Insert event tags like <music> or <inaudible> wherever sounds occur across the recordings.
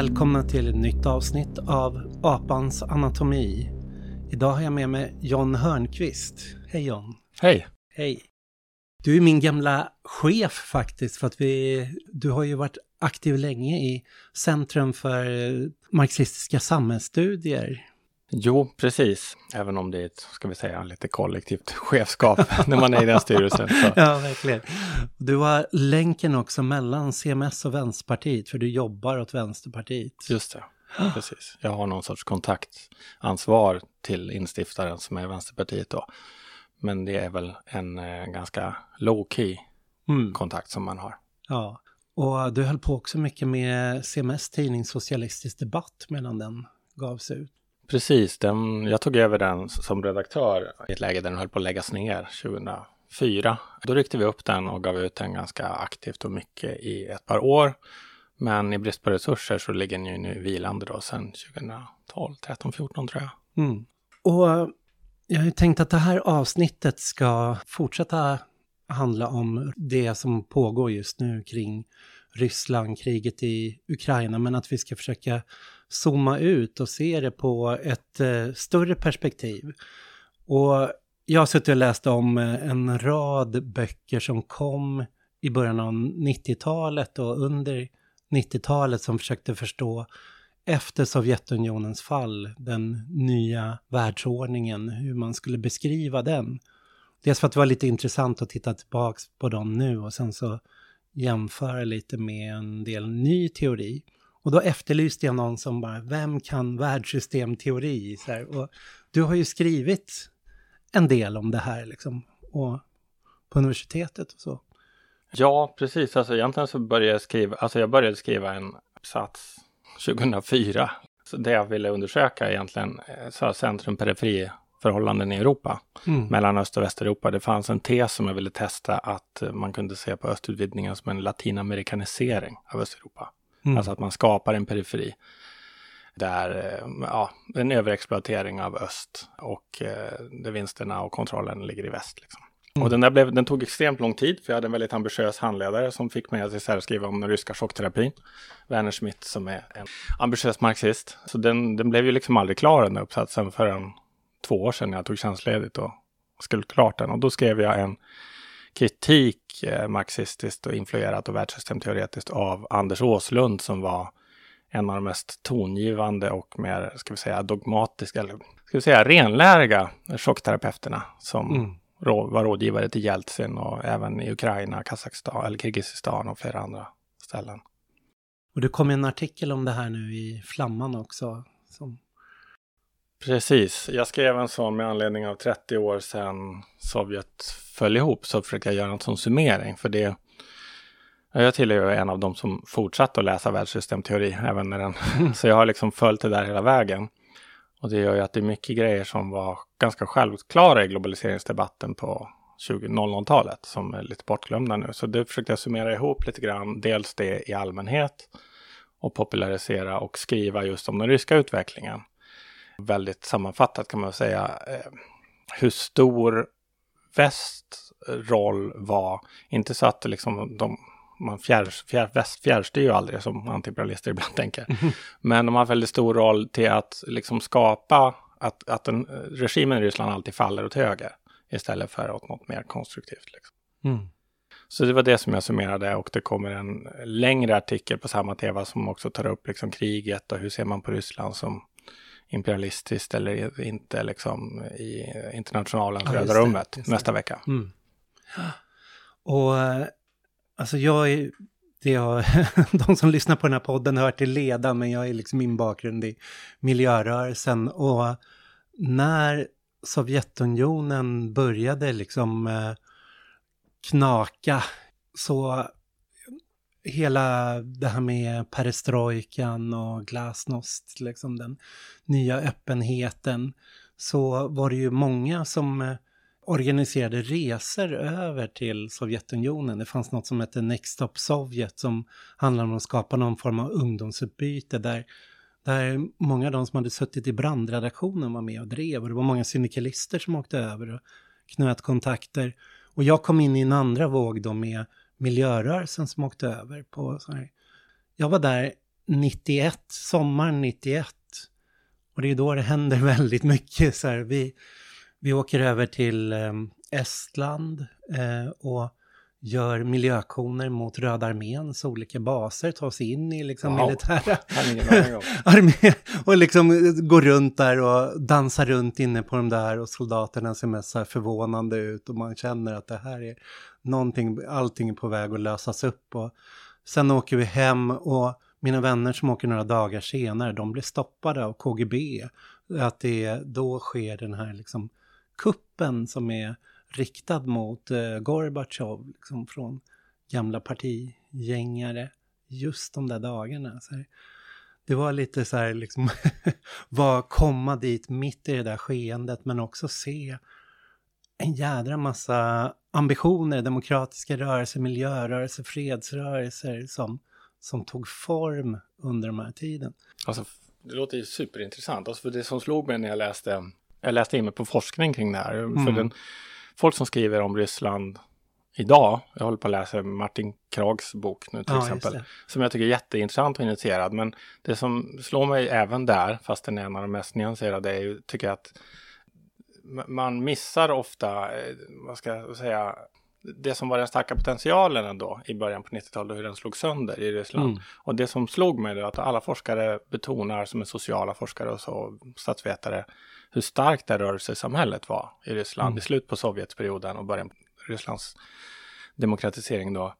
Välkomna till ett nytt avsnitt av Apans anatomi. Idag har jag med mig John Hörnqvist. Hej John! Hej! Hej! Du är min gamla chef faktiskt för att vi, du har ju varit aktiv länge i Centrum för marxistiska samhällsstudier. Jo, precis. Även om det är ett, ska vi säga, lite kollektivt <laughs> chefskap <laughs> när man är i den styrelsen. Så. Ja, verkligen. Du har länken också mellan CMS och Vänsterpartiet, för du jobbar åt Vänsterpartiet. Just det, precis. Jag har någon sorts kontaktansvar till instiftaren som är Vänsterpartiet då. Men det är väl en eh, ganska low key Mm. kontakt som man har. Ja, och du höll på också mycket med CMS tidning Socialistisk debatt medan den gavs ut. Precis, den, jag tog över den som redaktör i ett läge där den höll på att läggas ner 2004. Då ryckte vi upp den och gav ut den ganska aktivt och mycket i ett par år. Men i brist på resurser så ligger den ju nu vilande då sedan 2012, 13, 14 tror jag. Mm. Och eh, jag har ju tänkt att det här avsnittet ska fortsätta handla om det som pågår just nu kring Ryssland, kriget i Ukraina, men att vi ska försöka zooma ut och se det på ett eh, större perspektiv. Och jag har suttit och läst om eh, en rad böcker som kom i början av 90-talet och under 90-talet som försökte förstå efter Sovjetunionens fall, den nya världsordningen, hur man skulle beskriva den. Dels för att det var lite intressant att titta tillbaka på dem nu och sen så jämföra lite med en del ny teori. Och då efterlyste jag någon som bara, vem kan världssystemteori? Så här, och du har ju skrivit en del om det här liksom, och på universitetet och så. Ja, precis. Alltså egentligen så började jag skriva, alltså jag började skriva en uppsats 2004. Så det jag ville undersöka egentligen eh, så här centrum periferi förhållanden i Europa, Mm. mellan Öst och Västeuropa. Det fanns en tes som jag ville testa att eh, man kunde se på östutvidgningen som en latinamerikanisering av Östeuropa. Mm. Alltså att man skapar en periferi där, eh, ja, en överexploatering av öst och eh, där vinsterna och kontrollen ligger i väst. Liksom. Mm. Och den, där blev, den tog extremt lång tid, för jag hade en väldigt ambitiös handledare som fick mig att skriva om den ryska chockterapin. Werner Schmidt som är en ambitiös marxist. Så den, den blev ju liksom aldrig klar den där uppsatsen förrän två år sedan när jag tog tjänstledigt och skulle klart den. Och då skrev jag en kritik eh, marxistiskt och influerat och världssystemteoretiskt av Anders Åslund som var en av de mest tongivande och mer, ska vi säga, dogmatiska, eller ska vi säga renläriga chockterapeuterna som Mm. rå, var rådgivare till Jeltsin och även i Ukraina, Kazakstan eller Kirgizistan och flera andra ställen. Och det kom en artikel om det här nu i Flamman också. Som, Precis, jag skrev en sån med anledning av 30 år sedan Sovjet föll ihop så försökte jag göra en sån summering för det jag tillhör ju en av dem som fortsatte att läsa världssystemteori även när den, så jag har liksom följt det där hela vägen. Och det gör ju att det är mycket grejer som var ganska självklara i globaliseringsdebatten på 2000-talet som är lite bortglömda nu. Så det försökte jag summera ihop lite grann, dels det i allmänhet och popularisera och skriva just om den ryska utvecklingen. Väldigt sammanfattat kan man säga eh, hur stor väst roll var, inte så att liksom de man fjär, fjär, väst fjärrstyr ju aldrig som antiimperialister ibland tänker. <laughs> Men de har väldigt stor roll till att liksom skapa att, att den, regimen i Ryssland alltid faller åt höger istället för åt något mer konstruktivt. Liksom. mm. Så det var det som jag summerade och det kommer en längre artikel på samma tema som också tar upp liksom kriget och hur ser man på Ryssland som imperialistiskt eller inte liksom i internationalen Ja, röda rummet nästa vecka. Mm. Och eh, alltså jag är, det har, <laughs> de som lyssnar på den här podden hör till leda, men jag är liksom min bakgrund i miljörörelsen. Och när Sovjetunionen började liksom eh, knaka så hela det här med perestrojkan och glasnost, liksom den nya öppenheten, så var det ju många som eh, organiserade resor över till Sovjetunionen. Det fanns något som hette Next Stop Sovjet som handlade om att skapa någon form av ungdomsutbyte där, där många av de som hade suttit i brandredaktionen var med och drev och det var många syndikalister som åkte över och knöt kontakter. Och jag kom in i en andra våg då med miljörörelsen som åkte över på så här. Jag var där 91, sommaren 91. Och det är då det händer <laughs> väldigt mycket. Så här, vi, vi åker över till ehm, Estland eh, och gör miljöaktioner mot Röda arméns olika baser, tar oss in i liksom wow. militära <laughs> <laughs> armé och liksom går runt där och dansar runt inne på de där och soldaterna ser mest förvånande ut och man känner att det här är någonting, allting är på väg att lösas upp och sen åker vi hem och mina vänner som åker några dagar senare, de blir stoppade av KGB. Att det då sker den här liksom kuppen som är riktad mot eh, Gorbatjov liksom från gamla partigängare just de där dagarna. Så här, det var lite så här liksom, <laughs> var komma dit mitt i det där skeendet men också se en jädra massa ambitioner, demokratiska rörelser, miljörörelser, fredsrörelser som, som tog form under de här tiden. Alltså, det låter ju superintressant. Alltså, för det som slog mig när jag läste, jag läste in mig på forskning kring det här. Mm. För den, folk som skriver om Ryssland idag, jag håller på att läsa Martin Krags bok nu till ja, exempel, som jag tycker är jätteintressant och initierad. Men det som slår mig även där, fast den är en av de mest nyanserade, är ju, tycker jag att man missar ofta, eh, vad ska jag säga, det som var den starka potentialen ändå i början på 90-talet och hur den slog sönder i Ryssland. Mm. Och det som slog mig då att alla forskare betonar som är sociala forskare och så, statsvetare, hur starkt det rörelsesamhället var i Ryssland mm. i slutet på Sovjetperioden och början på Rysslands demokratisering då.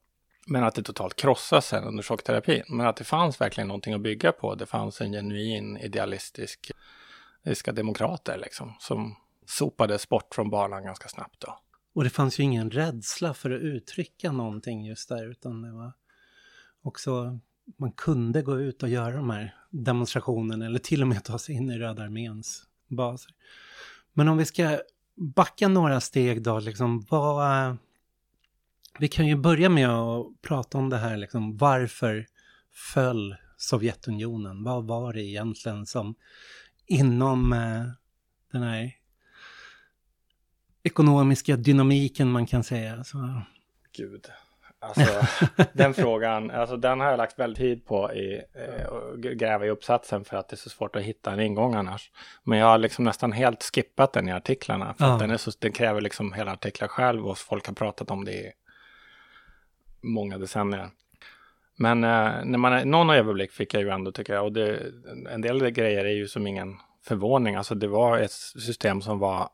Men att det totalt krossas sen under chockterapin. Men att det fanns verkligen någonting att bygga på. Det fanns en genuin idealistisk demokrater liksom som sopades bort från banan ganska snabbt då. Och det fanns ju ingen rädsla för att uttrycka någonting just där utan det var också man kunde gå ut och göra de här demonstrationerna eller till och med ta sig in i Röda arméns baser. Men om vi ska backa några steg då, liksom vad... Vi kan ju börja med att prata om det här, liksom varför föll Sovjetunionen? Vad var det egentligen som inom eh, den här ekonomiska dynamiken man kan säga. Så. Gud, alltså <laughs> den frågan, alltså den har jag lagt väldigt tid på i, eh, gräva i uppsatsen för att det är så svårt att hitta en ingång annars. Men jag har liksom nästan helt skippat den i artiklarna för ja. den, är så, den kräver liksom hela artiklar själv och folk har pratat om det i många decennier. Men eh, när man, någon överblick fick jag ju ändå tycker jag och det, en del grejer är ju som ingen förvåning. Alltså det var ett system som var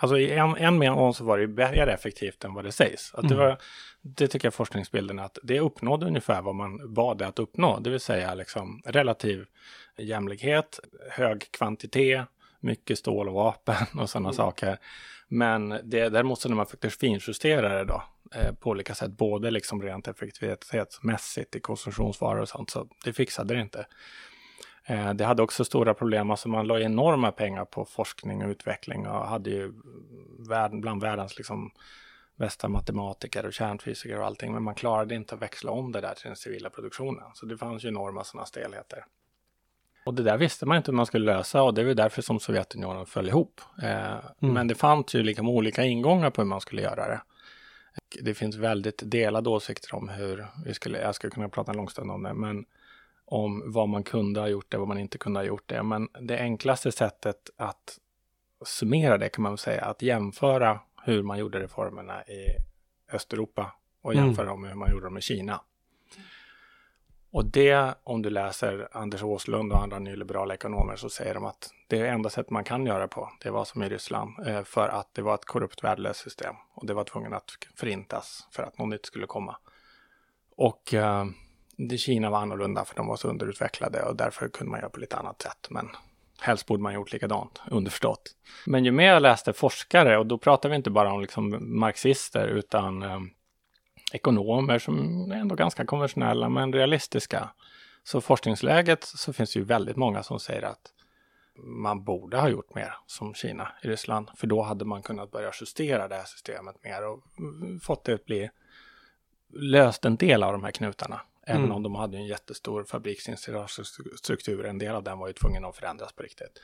Alltså i en, en mening så var det mer effektivt än vad det sägs. Att det, mm. var, det tycker jag forskningsbilden att det uppnådde ungefär vad man bad det att uppnå. Det vill säga liksom relativ jämlikhet, hög kvantitet, mycket stål och vapen <laughs> och sådana mm. saker. Men det, däremot så när man fick finjustera det då eh, på olika sätt, både liksom rent effektivitetsmässigt i konsumtionsvaror och sånt, så det fixade det inte. Eh, det hade också stora problem, alltså man la enorma pengar på forskning och utveckling och hade ju bland världens liksom bästa matematiker och kärnfysiker och allting, men man klarade inte att växla om det där till den civila produktionen. Så det fanns ju enorma sådana stelheter. Och det där visste man inte hur man skulle lösa och det är väl därför som Sovjetunionen föll ihop. Eh, mm. Men det fanns ju liksom olika ingångar på hur man skulle göra det. Det finns väldigt delade åsikter om hur vi skulle, jag skulle kunna prata en lång stund om det, men om vad man kunde ha gjort det, vad man inte kunde ha gjort det. Men det enklaste sättet att summera det kan man väl säga, att jämföra hur man gjorde reformerna i Östeuropa och mm. jämföra mm. dem med hur man gjorde dem i Kina. Och det, om du läser Anders Åslund och andra nyliberala ekonomer så säger de att det är enda sättet man kan göra på, det var som i Ryssland, eh, för att det var ett korrupt värdelöst system och det var tvungen att förintas för att något nytt skulle komma. Och det Kina var annorlunda för de var så underutvecklade och därför kunde man göra på lite annat sätt. Men helst borde man gjort likadant, underförstått. Men ju mer jag läste forskare, och då pratar vi inte bara om liksom marxister utan eh, ekonomer som är ändå ganska konventionella men realistiska. Så forskningsläget så finns det ju väldigt många som säger att man borde ha gjort mer som Kina i Ryssland. För då hade man kunnat börja justera det här systemet mer och mm, fått det att bli löst en del av de här knutarna. Även mm. om de hade en jättestor fabriksinstallatörsstruktur, en del av den var ju tvungen att förändras på riktigt.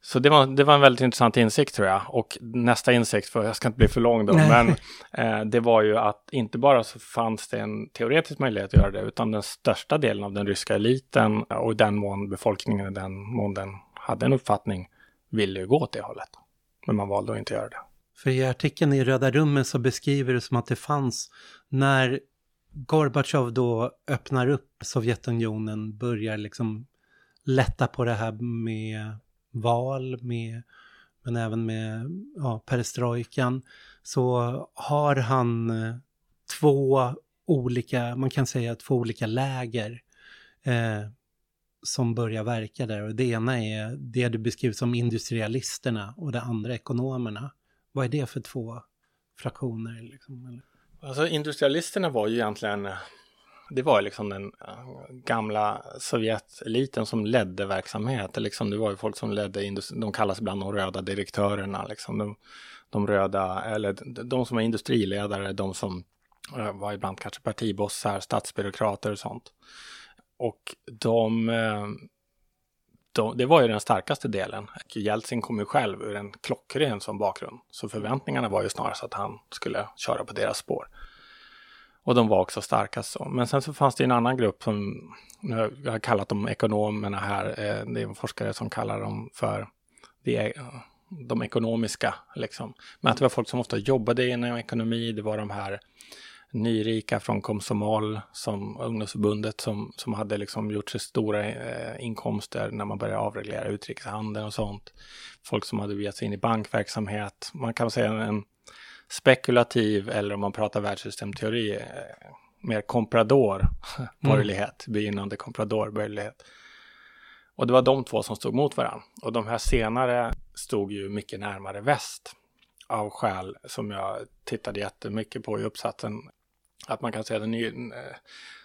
Så det var, det var en väldigt intressant insikt tror jag. Och nästa insikt, för jag ska inte bli för lång då, men eh, det var ju att inte bara så fanns det en teoretisk möjlighet att göra det, utan den största delen av den ryska eliten och den mån befolkningen, i den mån den hade en uppfattning, ville ju gå åt det hållet. Men man valde att inte göra det. För i artikeln i Röda rummet så beskriver det som att det fanns, när Gorbatjov då öppnar upp Sovjetunionen, börjar liksom lätta på det här med val, med, men även med ja, perestrojkan, så har han eh, två olika, man kan säga två olika läger eh, som börjar verka där. Och det ena är det du beskriver som industrialisterna och det andra ekonomerna. Vad är det för två fraktioner? Liksom, Alltså industrialisterna var ju egentligen det var ju liksom den eh, gamla Sovjeteliten som ledde verksamhet. Liksom, det var ju folk som ledde, de kallas ibland de röda direktörerna. Liksom. De, de röda, eller de som var industriledare, de som eh, var ibland kanske partibossar, statsbyråkrater och sånt. Och de, eh, de, det var ju den starkaste delen. Jeltsin kom ju själv ur en klockren som bakgrund. Så förväntningarna var ju snarast att han skulle köra på deras spår. Och de var också starkast så. Men sen så fanns det en annan grupp som jag har kallat dem ekonomerna här. Eh, det är en forskare som kallar dem för de, e- de ekonomiska. Liksom. Men att det var folk som ofta jobbade inom ekonomi. Det var de här nyrika från Komsomol, som ungdomsförbundet som, som hade liksom gjort sig stora eh, inkomster när man började avreglera utrikeshandeln och sånt. Folk som hade gett sig in i bankverksamhet. Man kan säga en spekulativ eller om man pratar världssystemteori, eh, mer comprador <laughs> borgerlighet, mm. begynnande comprador borgerlighet. Och det var de två som stod mot varandra. Och de här senare stod ju mycket närmare väst av skäl som jag tittade jättemycket på i uppsatsen. Att man kan säga den, ny, eh,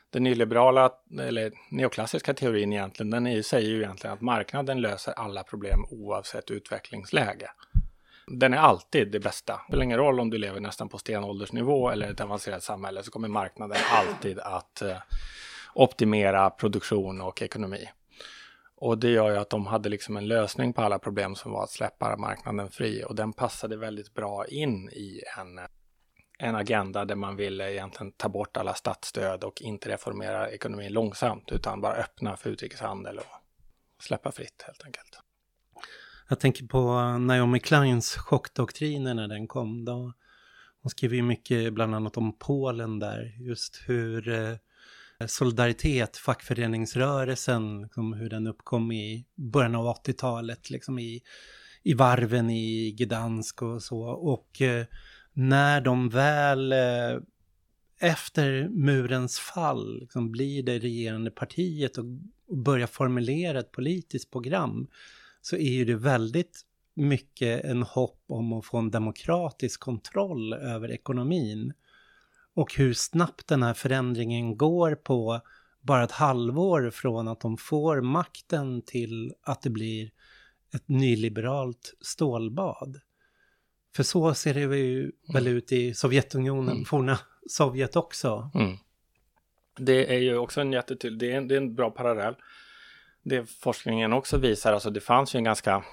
den nyliberala eller neoklassiska teorin egentligen, den säger ju egentligen att marknaden löser alla problem oavsett utvecklingsläge den är alltid det bästa. Det spelar ingen roll om du lever nästan på stenåldersnivå eller ett avancerat samhälle så kommer marknaden alltid att eh, optimera produktion och ekonomi. Och det gör ju att de hade liksom en lösning på alla problem som var att släppa marknaden fri och den passade väldigt bra in i en, en agenda där man ville egentligen ta bort alla statsstöd och inte reformera ekonomin långsamt utan bara öppna för utrikeshandel och släppa fritt helt enkelt. Jag tänker på eh, Naomi Kleins chockdoktriner när den kom. Då, hon skriver ju mycket bland annat om Polen där, just hur eh, solidaritet, fackföreningsrörelsen, liksom hur den uppkom i början av 80-talet, liksom i, i varven i Gdansk och så. Och eh, när de väl eh, efter murens fall liksom, blir det regerande partiet och, och börjar formulera ett politiskt program så är ju det väldigt mycket en hopp om att få en demokratisk kontroll över ekonomin. Och hur snabbt den här förändringen går på bara ett halvår från att de får makten till att det blir ett nyliberalt stålbad. För så ser det ju väl ut i Sovjetunionen, mm. forna Sovjet också. Mm. Det är ju också en jättetydlig, det är en, det är en bra parallell det forskningen också visar, alltså det fanns ju en ganska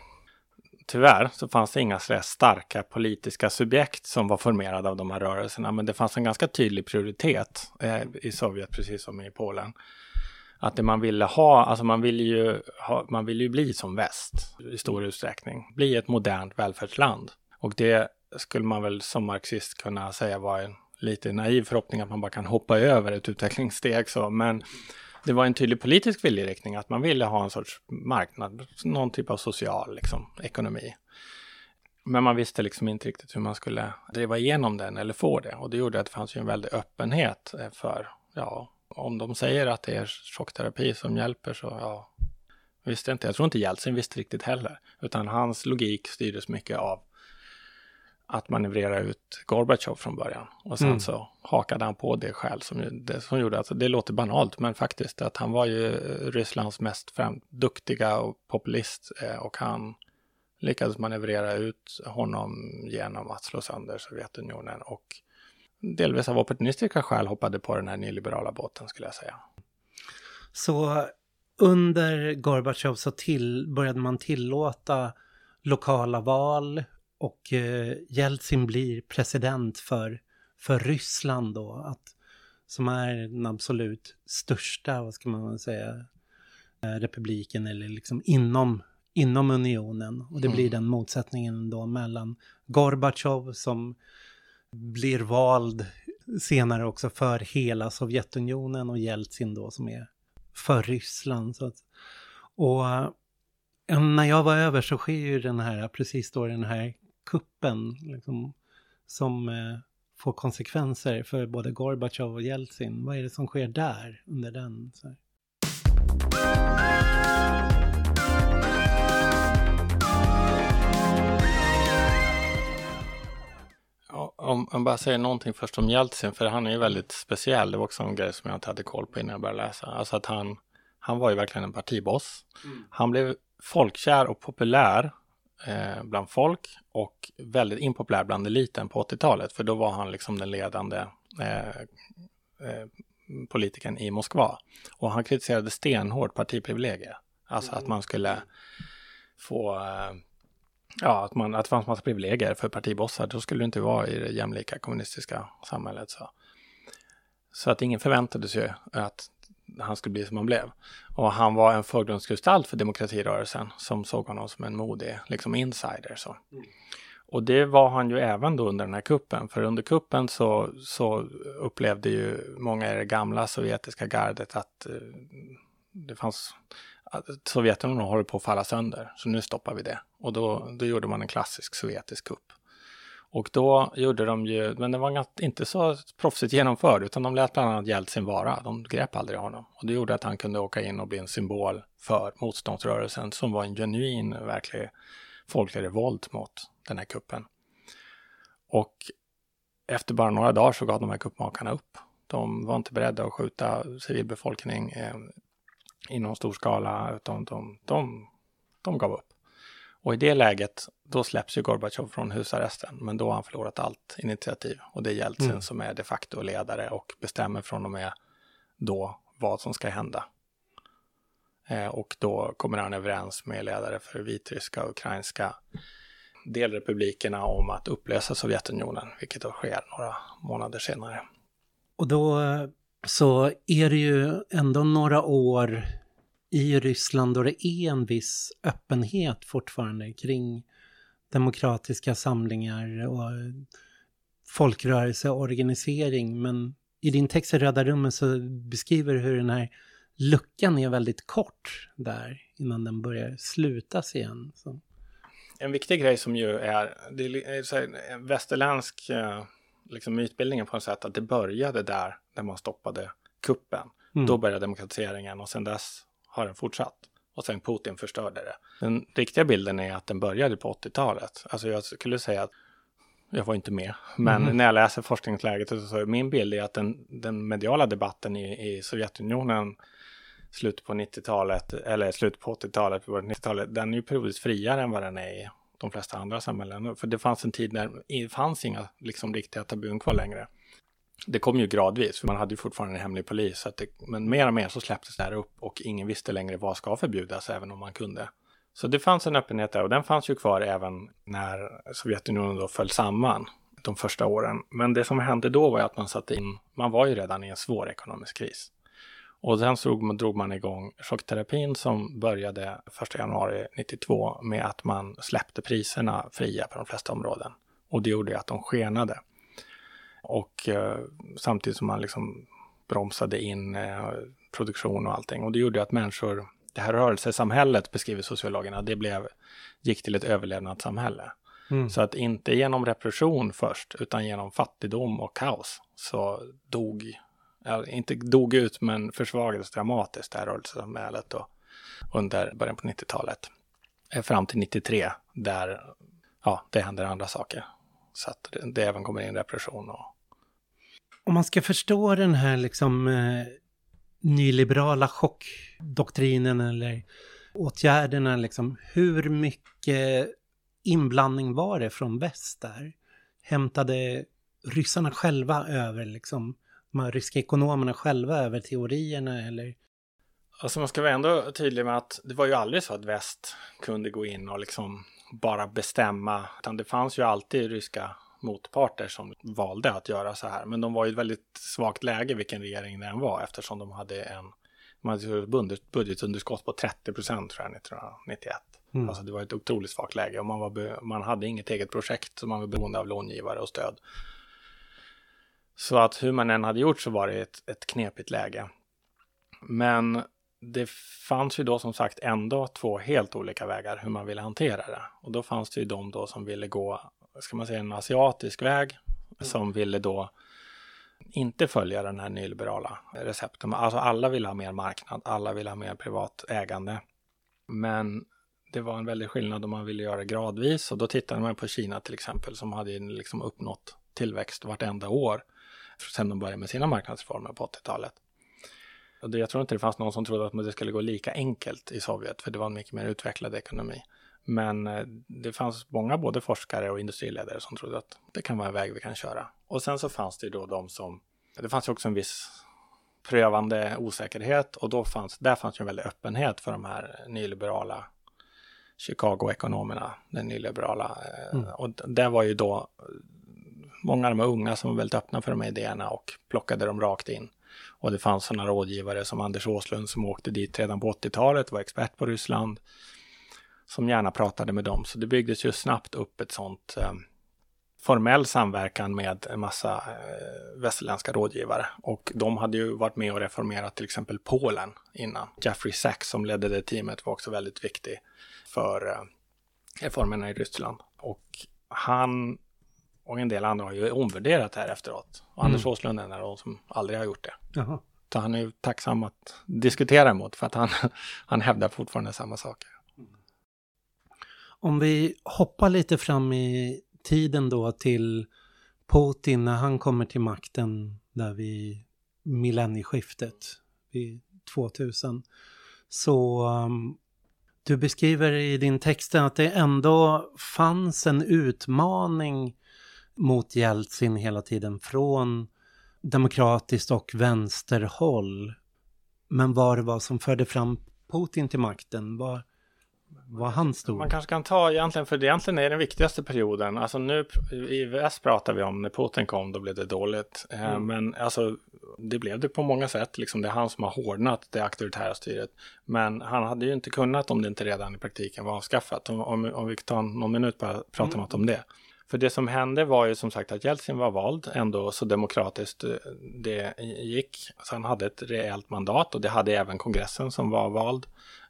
Tyvärr så fanns det inga så starka politiska subjekt som var formerade av de här rörelserna, men det fanns en ganska tydlig prioritet eh, i Sovjet, precis som i Polen. Att det man ville ha, alltså man ville ju, ha, man ville ju bli som väst i stor utsträckning, bli ett modernt välfärdsland. Och det skulle man väl som marxist kunna säga var en lite naiv förhoppning att man bara kan hoppa över ett utvecklingssteg så, men det var en tydlig politisk viljeriktning att man ville ha en sorts marknad, någon typ av social liksom, ekonomi. Men man visste liksom inte riktigt hur man skulle driva igenom den eller få det. Och det gjorde att det fanns ju en väldig öppenhet eh, för, ja, om de säger att det är chockterapi som hjälper så, ja, visste inte. Jag tror inte Jeltsin visste riktigt heller. Utan hans logik styrdes mycket av att manövrera ut Gorbatjov från början. Och sen mm. så hakade han på det skäl som, det, som gjorde att det låter banalt, men faktiskt att han var ju Rysslands mest fram, duktiga och populist eh, och han lyckades manövrera ut honom genom att slå sönder Sovjetunionen och delvis av opportunistiska skäl hoppade på den här nyliberala båten skulle jag säga. Så under Gorbatjov så till, började man tillåta lokala val och eh, Jeltsin blir president för, för Ryssland då, att, som är den absolut största, vad ska man säga, eh, republiken eller liksom inom, inom unionen. Och det blir Mm. den motsättningen då mellan Gorbatjov som blir vald senare också för hela Sovjetunionen och Jeltsin då som är för Ryssland. Så att, och eh, när jag var över så sker ju den här, precis då den här kuppen liksom, som eh, får konsekvenser för både Gorbatjov och Jeltsin. Vad är det som sker där under den? Så här? Ja, Om jag bara säger någonting först om Jeltsin, för han är ju väldigt speciell. Det var också en grej som jag inte hade koll på innan jag började läsa. Alltså att han, han var ju verkligen en partiboss. Han blev folkkär och populär eh, bland folk och väldigt impopulär bland eliten på 80-talet. För då var han liksom den ledande eh, eh, politikern i Moskva. Och han kritiserade stenhårt partiprivilegier. Alltså att man skulle få eh, Ja, att, man, att det fanns massa privilegier för partibossar. Då skulle det inte vara i det jämlika kommunistiska samhället. Så, så att ingen förväntade sig att han skulle bli som han blev. Och han var en förgrundsgestalt för demokratirörelsen som såg honom som en modig liksom insider. Så. Och det var han ju även då under den här kuppen. För under kuppen så, så upplevde ju många i det gamla sovjetiska gardet att eh, det fanns att Sovjetunionen håller på att falla sönder, så nu stoppar vi det. Och då, då gjorde man en klassisk sovjetisk kupp. Och då gjorde de ju, men det var inte så proffsigt genomförd, utan de lät bland annat Jeltsin vara. De grep aldrig honom. Och det gjorde att han kunde åka in och bli en symbol för motståndsrörelsen, som var en genuin, verklig folklig revolt mot den här kuppen. Och efter bara några dagar så gav de här kuppmakarna upp. De var inte beredda att skjuta civilbefolkning eh, i någon stor skala, utan de, de, de gav upp. Och i det läget, då släpps ju Gorbatjov från husarresten, men då har han förlorat allt initiativ. Och det är Jeltsin Mm. som är de facto ledare och bestämmer från och med då vad som ska hända. Eh, och då kommer han överens med ledare för vitryska och ukrainska delrepublikerna om att upplösa Sovjetunionen, vilket då sker några månader senare. Och då eh, så är det ju ändå några år i Ryssland då det är en viss öppenhet fortfarande kring demokratiska samlingar och folkrörelseorganisering. Men i din text i Röda rummet så beskriver du hur den här luckan är väldigt kort där innan den börjar slutas igen. Så. En viktig grej som ju är, det är så här, västerländsk eh, liksom mytbildningen på något sätt, att det började där, där man stoppade kuppen. Mm. Då började demokratiseringen och sen dess har den fortsatt. Och sen Putin förstörde det. Den riktiga bilden är att den började på 80-talet. Alltså jag skulle säga att jag var inte med, men Mhm. när jag läser forskningsläget så är min bild är att den, den mediala debatten i, i Sovjetunionen slutet på 90-talet, eller slutet på 80-talet, början på 90-talet, den är ju periodiskt friare än vad den är i de flesta andra samhällen. För det fanns en tid när det fanns inga liksom, riktiga tabun kvar längre. Det kom ju gradvis, för man hade ju fortfarande en hemlig polis. Så att det, men mer och mer så släpptes det här upp och ingen visste längre vad ska förbjudas, även om man kunde. Så det fanns en öppenhet där och den fanns ju kvar även när Sovjetunionen då föll samman de första åren. Men det som hände då var ju att man satte in, man var ju redan i en svår ekonomisk kris. Och sen så drog man, drog man igång chockterapin som började 1 januari 92 med att man släppte priserna fria på de flesta områden. Och det gjorde ju att de skenade. Och eh, samtidigt som man liksom bromsade in eh, produktion och allting. Och det gjorde att människor, det här rörelsesamhället beskriver sociologerna, det blev, gick till ett överlevnadssamhälle. Mm. Så att inte genom repression först, utan genom fattigdom och kaos så dog, ja, inte dog ut, men försvagades dramatiskt det här rörelsesamhället då under början på 90-talet. Eh, Fram till 93, där ja, det händer andra saker. Så att det, det även kommer in repression och Om man ska förstå den här liksom eh, nyliberala chockdoktrinen eller åtgärderna, liksom, hur mycket inblandning var det från väst där? Hämtade ryssarna själva över, liksom, de ryska ekonomerna själva över teorierna eller? Alltså man ska vara ändå tydlig med att det var ju aldrig så att väst kunde gå in och liksom bara bestämma, utan det fanns ju alltid ryska motparter som valde att göra så här. Men de var i ett väldigt svagt läge vilken regering det än var eftersom de hade en man hade ett budgetunderskott på 30 procent tror jag 1991. Mm. Alltså det var ett otroligt svagt läge och man, var man hade inget eget projekt så man var beroende av långivare och stöd. Så att hur man än hade gjort så var det ett, ett knepigt läge. Men det fanns ju då som sagt ändå två helt olika vägar hur man ville hantera det. Och då fanns det ju de då som ville gå, ska man säga en asiatisk väg, som ville då inte följa den här nyliberala recepten. Alltså alla vill ha mer marknad, alla vill ha mer privat ägande. Men det var en väldig skillnad om man ville göra det gradvis och då tittade man på Kina till exempel som hade liksom uppnått tillväxt vartenda år sedan de började med sina marknadsreformer på 80-talet. Jag tror inte det fanns någon som trodde att det skulle gå lika enkelt i Sovjet, för det var en mycket mer utvecklad ekonomi. Men eh, det fanns många både forskare och industriledare som trodde att det kan vara en väg vi kan köra. Och sen så fanns det ju då de som, det fanns ju också en viss prövande osäkerhet och då fanns, där fanns ju en väldig öppenhet för de här nyliberala Chicago-ekonomerna, den nyliberala. Eh, mm. Och det var ju då många av de unga som var väldigt öppna för de här idéerna och plockade dem rakt in. Och det fanns sådana rådgivare som Anders Åslund som åkte dit redan på 80-talet, var expert på Ryssland, som gärna pratade med dem. Så det byggdes ju snabbt upp ett sådant eh, formell samverkan med en massa eh, västerländska rådgivare. Och de hade ju varit med och reformerat till exempel Polen innan. Jeffrey Sachs som ledde det teamet var också väldigt viktig för eh, reformerna i Ryssland. Och han och en del andra har ju omvärderat det här efteråt. Och Anders mm. Åslund är en av de som aldrig har gjort det. Jaha. Så han är ju tacksam att diskutera emot för att han, <laughs> han hävdar fortfarande samma saker. Om vi hoppar lite fram i tiden då till Putin när han kommer till makten där vid millennieskiftet, vid 2000. Så um, du beskriver i din text att det ändå fanns en utmaning mot Jeltsin hela tiden från demokratiskt och vänsterhåll. Men vad det var som förde fram Putin till makten, var, vad han stod. Man kanske kan ta egentligen, för det egentligen är den viktigaste perioden. Alltså nu i väst pratar vi om när Putin kom, då blev det dåligt. Eh, mm. Men alltså det blev det på många sätt. Liksom det är han som har hårdnat det auktoritära styret. Men han hade ju inte kunnat om det inte redan i praktiken var avskaffat. Om, om, om vi tar någon minut bara prata mm. något om det. För det som hände var ju som sagt att Jeltsin var vald ändå så demokratiskt eh, det gick. Så han hade ett rejält mandat och det hade även kongressen som var vald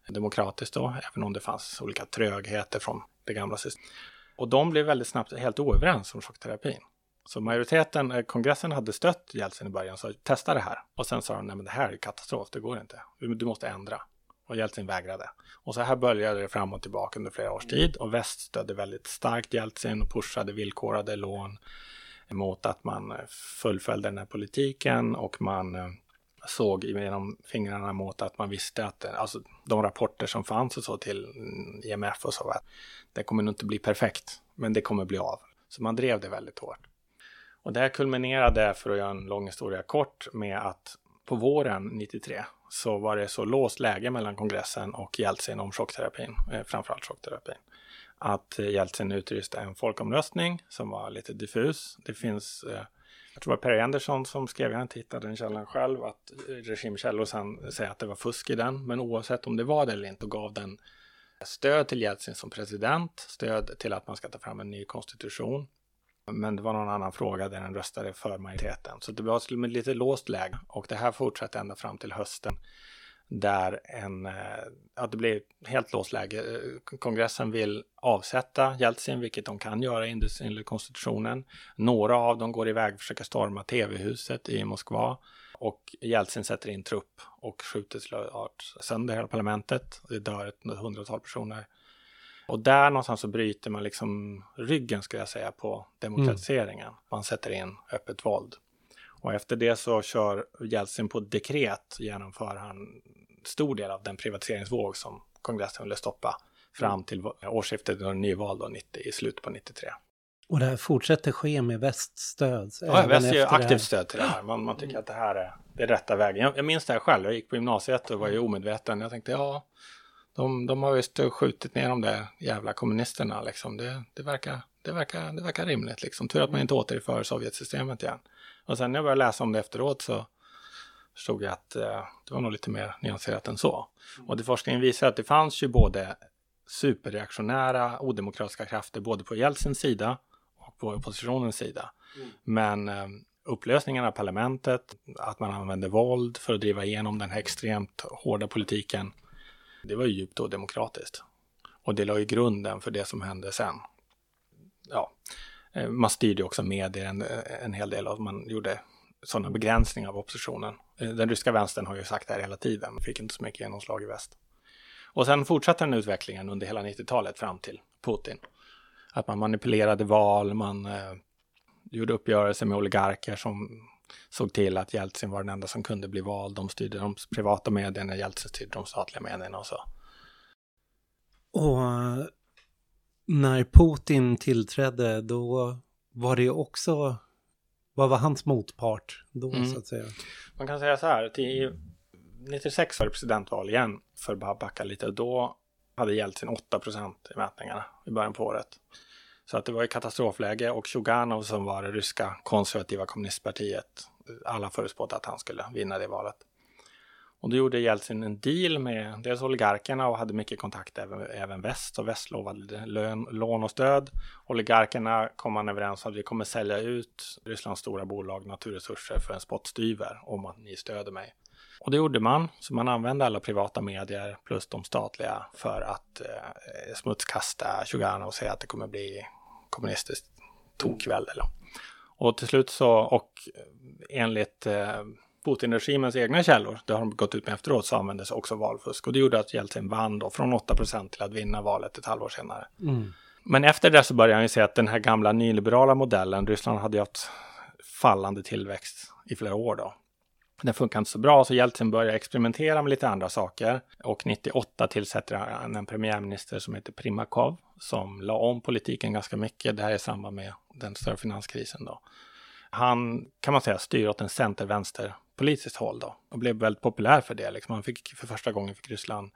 demokratiskt då, även om det fanns olika trögheter från det gamla systemet. Och de blev väldigt snabbt helt oöverens om chockterapin. Så majoriteten, eh, kongressen hade stött Jeltsin i början, så testa det här. Och sen sa de, nej men det här är katastrof, det går inte. Du måste ändra och Jeltsin vägrade. Och så här började det fram och tillbaka under flera års tid och väst stödde väldigt starkt Jeltsin och pushade villkorade lån mot att man fullföljde den här politiken och man eh, såg genom fingrarna mot att man visste att eh, alltså, de rapporter som fanns och så till mm, IMF och så att det kommer nog inte bli perfekt, men det kommer bli av. Så man drev det väldigt hårt. Och det här kulminerade, för att göra en lång historia kort, med att på våren 93 så var det så låst läge mellan kongressen och Jeltsin om chockterapin, eh, framförallt chockterapin. Att eh, Jeltsin utlyste en folkomröstning som var lite diffus. Det finns, eh, jag tror det var Per Andersson som skrev, jag har inte hittat den källan själv, att eh, regimkällor sen säger att det var fusk i den. Men oavsett om det var det eller inte, gav den stöd till Jeltsin som president, stöd till att man ska ta fram en ny konstitution men det var någon annan fråga där den röstade för majoriteten. Så det var ett lite låst läge och det här fortsatte ända fram till hösten där en, eh, ja, det blev helt låst läge. Eh, kongressen vill avsätta Jeltsin, vilket de kan göra enligt konstitutionen. Några av dem går iväg och försöker storma tv-huset i Moskva och Jeltsin sätter in trupp och skjuter sönder hela parlamentet. Det dör ett hundratal personer. Och där någonstans så bryter man liksom ryggen, skulle jag säga, på demokratiseringen. Mm. Man sätter in öppet våld. Och efter det så kör Jeltsin på dekret, genomför han stor del av den privatiseringsvåg som kongressen ville stoppa fram mm. till årsskiftet och nyval då 90, i slutet på 93. Och det här fortsätter ske med väststöd? Ja, väst ger aktivt stöd till det här. Man, man tycker att det här är, det är rätta vägen. Jag, jag minns det här själv, jag gick på gymnasiet och var ju omedveten. Jag tänkte, ja, de, de har visst skjutit ner de där jävla kommunisterna liksom. Det, det, verkar, det, verkar, det verkar rimligt liksom. Tur att man inte återinför Sovjetsystemet igen. Och sen när jag började läsa om det efteråt så förstod jag att eh, det var nog lite mer nyanserat än så. Och det forskningen visar att det fanns ju både superreaktionära odemokratiska krafter både på Jeltsins sida och på oppositionens sida. Mm. Men eh, upplösningen av parlamentet, att man använde våld för att driva igenom den här extremt hårda politiken, det var ju djupt odemokratiskt. Och det la ju grunden för det som hände sen. Ja, eh, man styrde också medier en, eh, en hel del och man gjorde sådana begränsningar av oppositionen. Eh, den ryska vänstern har ju sagt det här hela tiden, fick inte så mycket genomslag i väst. Och sen fortsatte den utvecklingen under hela 90-talet fram till Putin. Att man manipulerade val, man eh, gjorde uppgörelser med oligarker som såg till att Jeltsin var den enda som kunde bli vald. De styrde de privata medierna, Jeltsin styrde de statliga medierna och så. Och när Putin tillträdde då var det också, vad var hans motpart då mm. så att säga? Man kan säga så här, till 96 var det presidentval igen, för att backa lite, då hade Jeltsin 8% i mätningarna i början på året. Så att det var ju katastrofläge och Tjuganov som var det ryska konservativa kommunistpartiet, alla förutspådde att han skulle vinna det valet. Och då gjorde Jeltsin en deal med dels oligarkerna och hade mycket kontakt även, även väst. Och väst lovade lön, lån och stöd. Oligarkerna kom man överens om att vi kommer sälja ut Rysslands stora bolag naturresurser för en spottstyver om att ni stöder mig. Och det gjorde man, så man använde alla privata medier plus de statliga för att eh, smutskasta Shuganov och säga att det kommer bli kommunistiskt tokvälde. Och till slut så, och enligt eh, Putin-regimens egna källor, det har de gått ut med efteråt, så användes också valfusk. Och det gjorde att Jeltsin vann då från 8% till att vinna valet ett halvår senare. Mm. Men efter det så började han ju se att den här gamla nyliberala modellen, Ryssland hade ju haft fallande tillväxt i flera år då. Den funkar inte så bra, så Jeltsin börjar experimentera med lite andra saker. Och 98 tillsätter han en premiärminister som heter Primakov, som la om politiken ganska mycket. Det här är i samband med den större finanskrisen då. Han, kan man säga, styr åt en center-vänster politiskt håll då och blev väldigt populär för det. Liksom. Han fick för första gången fick Ryssland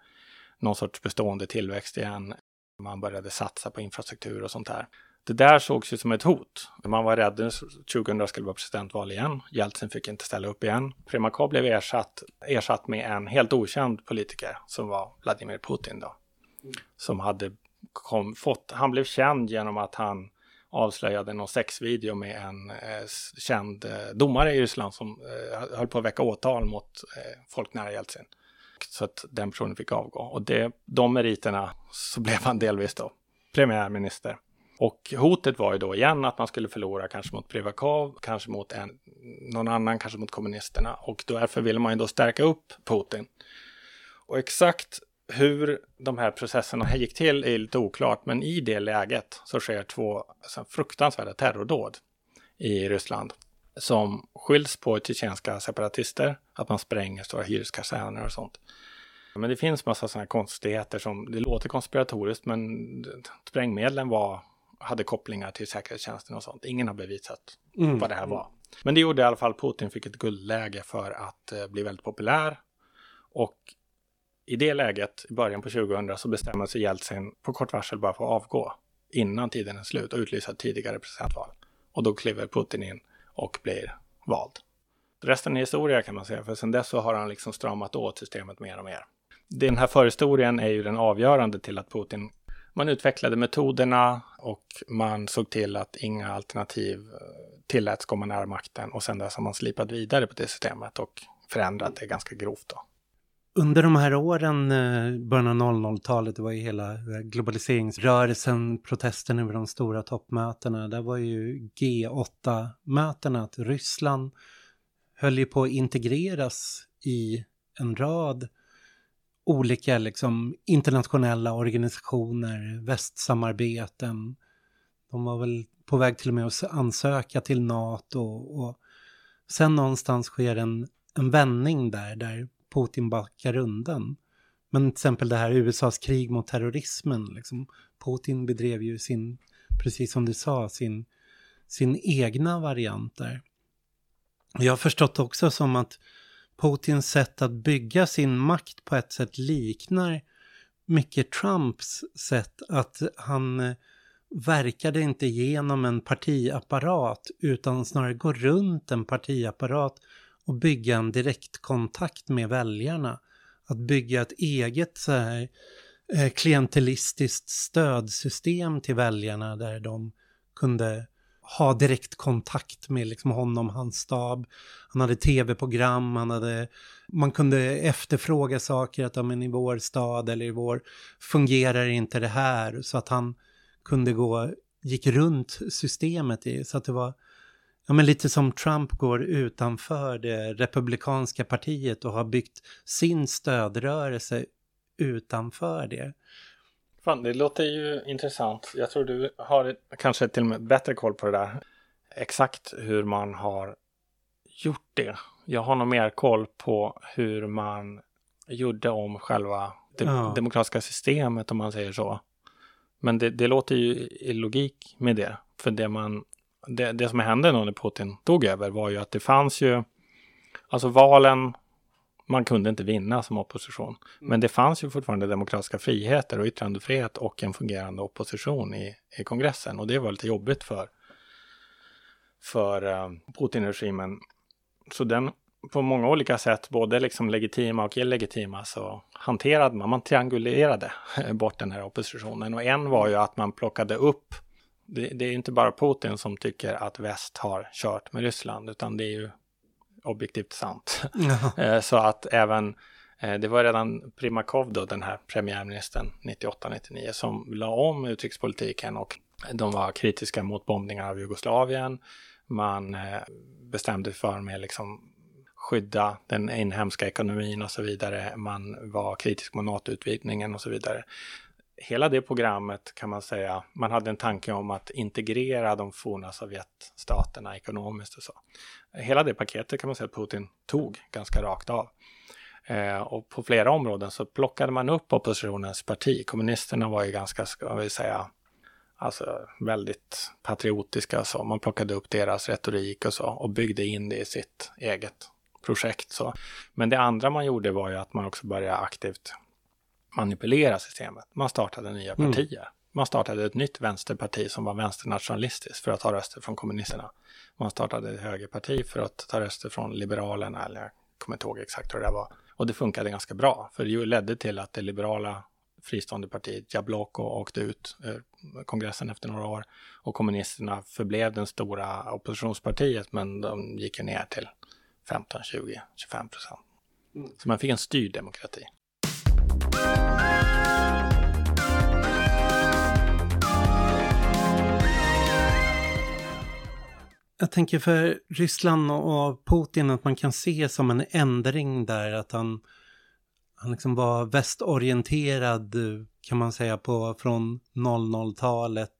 någon sorts bestående tillväxt igen. Man började satsa på infrastruktur och sånt där. Det där sågs ju som ett hot. Man var rädd att 2000 skulle vara presidentval igen. Jeltsin fick inte ställa upp igen. Primakov blev ersatt, ersatt med en helt okänd politiker som var Vladimir Putin då. Som hade kom, fått, han blev känd genom att han avslöjade någon sexvideo med en eh, känd eh, domare i Ryssland som eh, höll på att väcka åtal mot eh, folk nära Jeltsin. Så att den personen fick avgå. Och det, de meriterna så <laughs> blev han delvis då premiärminister. Och hotet var ju då igen att man skulle förlora kanske mot Privakov, kanske mot en, någon annan, kanske mot kommunisterna. Och därför ville man ju då stärka upp Putin. Och exakt hur de här processerna gick till är lite oklart, men i det läget så sker två alltså, fruktansvärda terrordåd i Ryssland som skylls på tjetjenska separatister, att man spränger stora hyreskaserner och sånt. Men det finns massa sådana konstigheter som, det låter konspiratoriskt, men sprängmedlen var, hade kopplingar till säkerhetstjänsten och sånt. Ingen har bevisat mm. vad det här var. Men det gjorde i alla fall Putin fick ett guldläge för att eh, bli väldigt populär. Och i det läget, i början på 2000, så bestämmer sig Jeltsin på kort varsel bara för att avgå innan tiden är slut och utlysa ett tidigare presidentval. Och då kliver Putin in och blir vald. Resten är historia kan man säga, för sedan dess så har han liksom stramat åt systemet mer och mer. Den här förhistorien är ju den avgörande till att Putin man utvecklade metoderna och man såg till att inga alternativ eh, tilläts komma nära makten och sen dess har man slipat vidare på det systemet och förändrat det ganska grovt. Då under de här åren, eh, början av 00-talet, det var ju hela globaliseringsrörelsen, protesten över de stora toppmötena, där var ju G8-mötena, att Ryssland höll ju på att integreras i en rad olika liksom, internationella organisationer, västsamarbeten. De var väl på väg till och med att ansöka till NATO och sen någonstans sker en, en vändning där, där Putin backar undan. Men till exempel det här USAs krig mot terrorismen, liksom, Putin bedrev ju sin, precis som du sa, sin, sin egna variant där. Jag har förstått också som att Putins sätt att bygga sin makt på ett sätt liknar mycket Trumps sätt att han eh, verkade inte genom en partiapparat utan snarare gå runt en partiapparat och bygga en direktkontakt med väljarna. Att bygga ett eget så här, eh, klientelistiskt stödsystem till väljarna där de kunde ha direktkontakt med liksom honom, hans stab. Han hade tv-program, han hade, man kunde efterfråga saker, att ja, men i vår stad eller i vår fungerar inte det här, så att han kunde gå, gick runt systemet i, så att det var Ja, men lite som Trump går utanför det republikanska partiet och har byggt sin stödrörelse utanför det. Fan, det låter ju intressant. Jag tror du har kanske till och med bättre koll på det där. Exakt hur man har gjort det. Jag har nog mer koll på hur man gjorde om själva det ja. demokratiska systemet om man säger så. Men det, det, låter ju i logik med det. För det man, det, det som hände när Putin tog över var ju att det fanns ju, alltså valen man kunde inte vinna som opposition. Mm. Men det fanns ju fortfarande demokratiska friheter och yttrandefrihet och en fungerande opposition i, i kongressen. Och det var lite jobbigt för, för uh, Putin-regimen. Så den på många olika sätt, både liksom legitima och illegitima, så hanterade man, man triangulerade <laughs> bort den här oppositionen. Och en var ju att man plockade upp, det, det är inte bara Putin som tycker att väst har kört med Ryssland, utan det är ju objektivt sant. Ja. <laughs> Så att även, eh, det var redan Primakov då, den här premiärministern 98-99, som la om utrikespolitiken och de var kritiska mot bombningar av Jugoslavien. Man eh, bestämde för med liksom skydda den inhemska ekonomin och så vidare. Man var kritisk mot NATO-utvidgningen och så vidare hela det programmet kan man säga, man hade en tanke om att integrera de forna Sovjetstaterna ekonomiskt och så. Hela det paketet kan man säga att Putin tog ganska rakt av. Eh, och på flera områden så plockade man upp oppositionens parti. Kommunisterna var ju ganska, ska vi säga, alltså väldigt patriotiska och så. Man plockade upp deras retorik och så och byggde in det i sitt eget projekt. Så. Men det andra man gjorde var ju att man också började aktivt manipulera systemet. Man startade nya mm. partier. Mm. Man startade ett nytt vänsterparti som var vänsternationalistiskt för att ta röster från kommunisterna. Man startade ett högerparti för att ta röster från liberalerna, eller jag kommer inte ihåg exakt hur det var. Och det funkade ganska bra, för det ledde till att det liberala fristående partiet Jabloko åkte ut ur kongressen efter några år. Och kommunisterna förblev den stora oppositionspartiet, men de gick ju ner till 15, 20, 25 procent. Mm. Så man fick en styrd demokrati. Jag tänker för Ryssland och Putin att man kan se som en ändring där att han, han liksom var västorienterad kan man säga på från 00-talet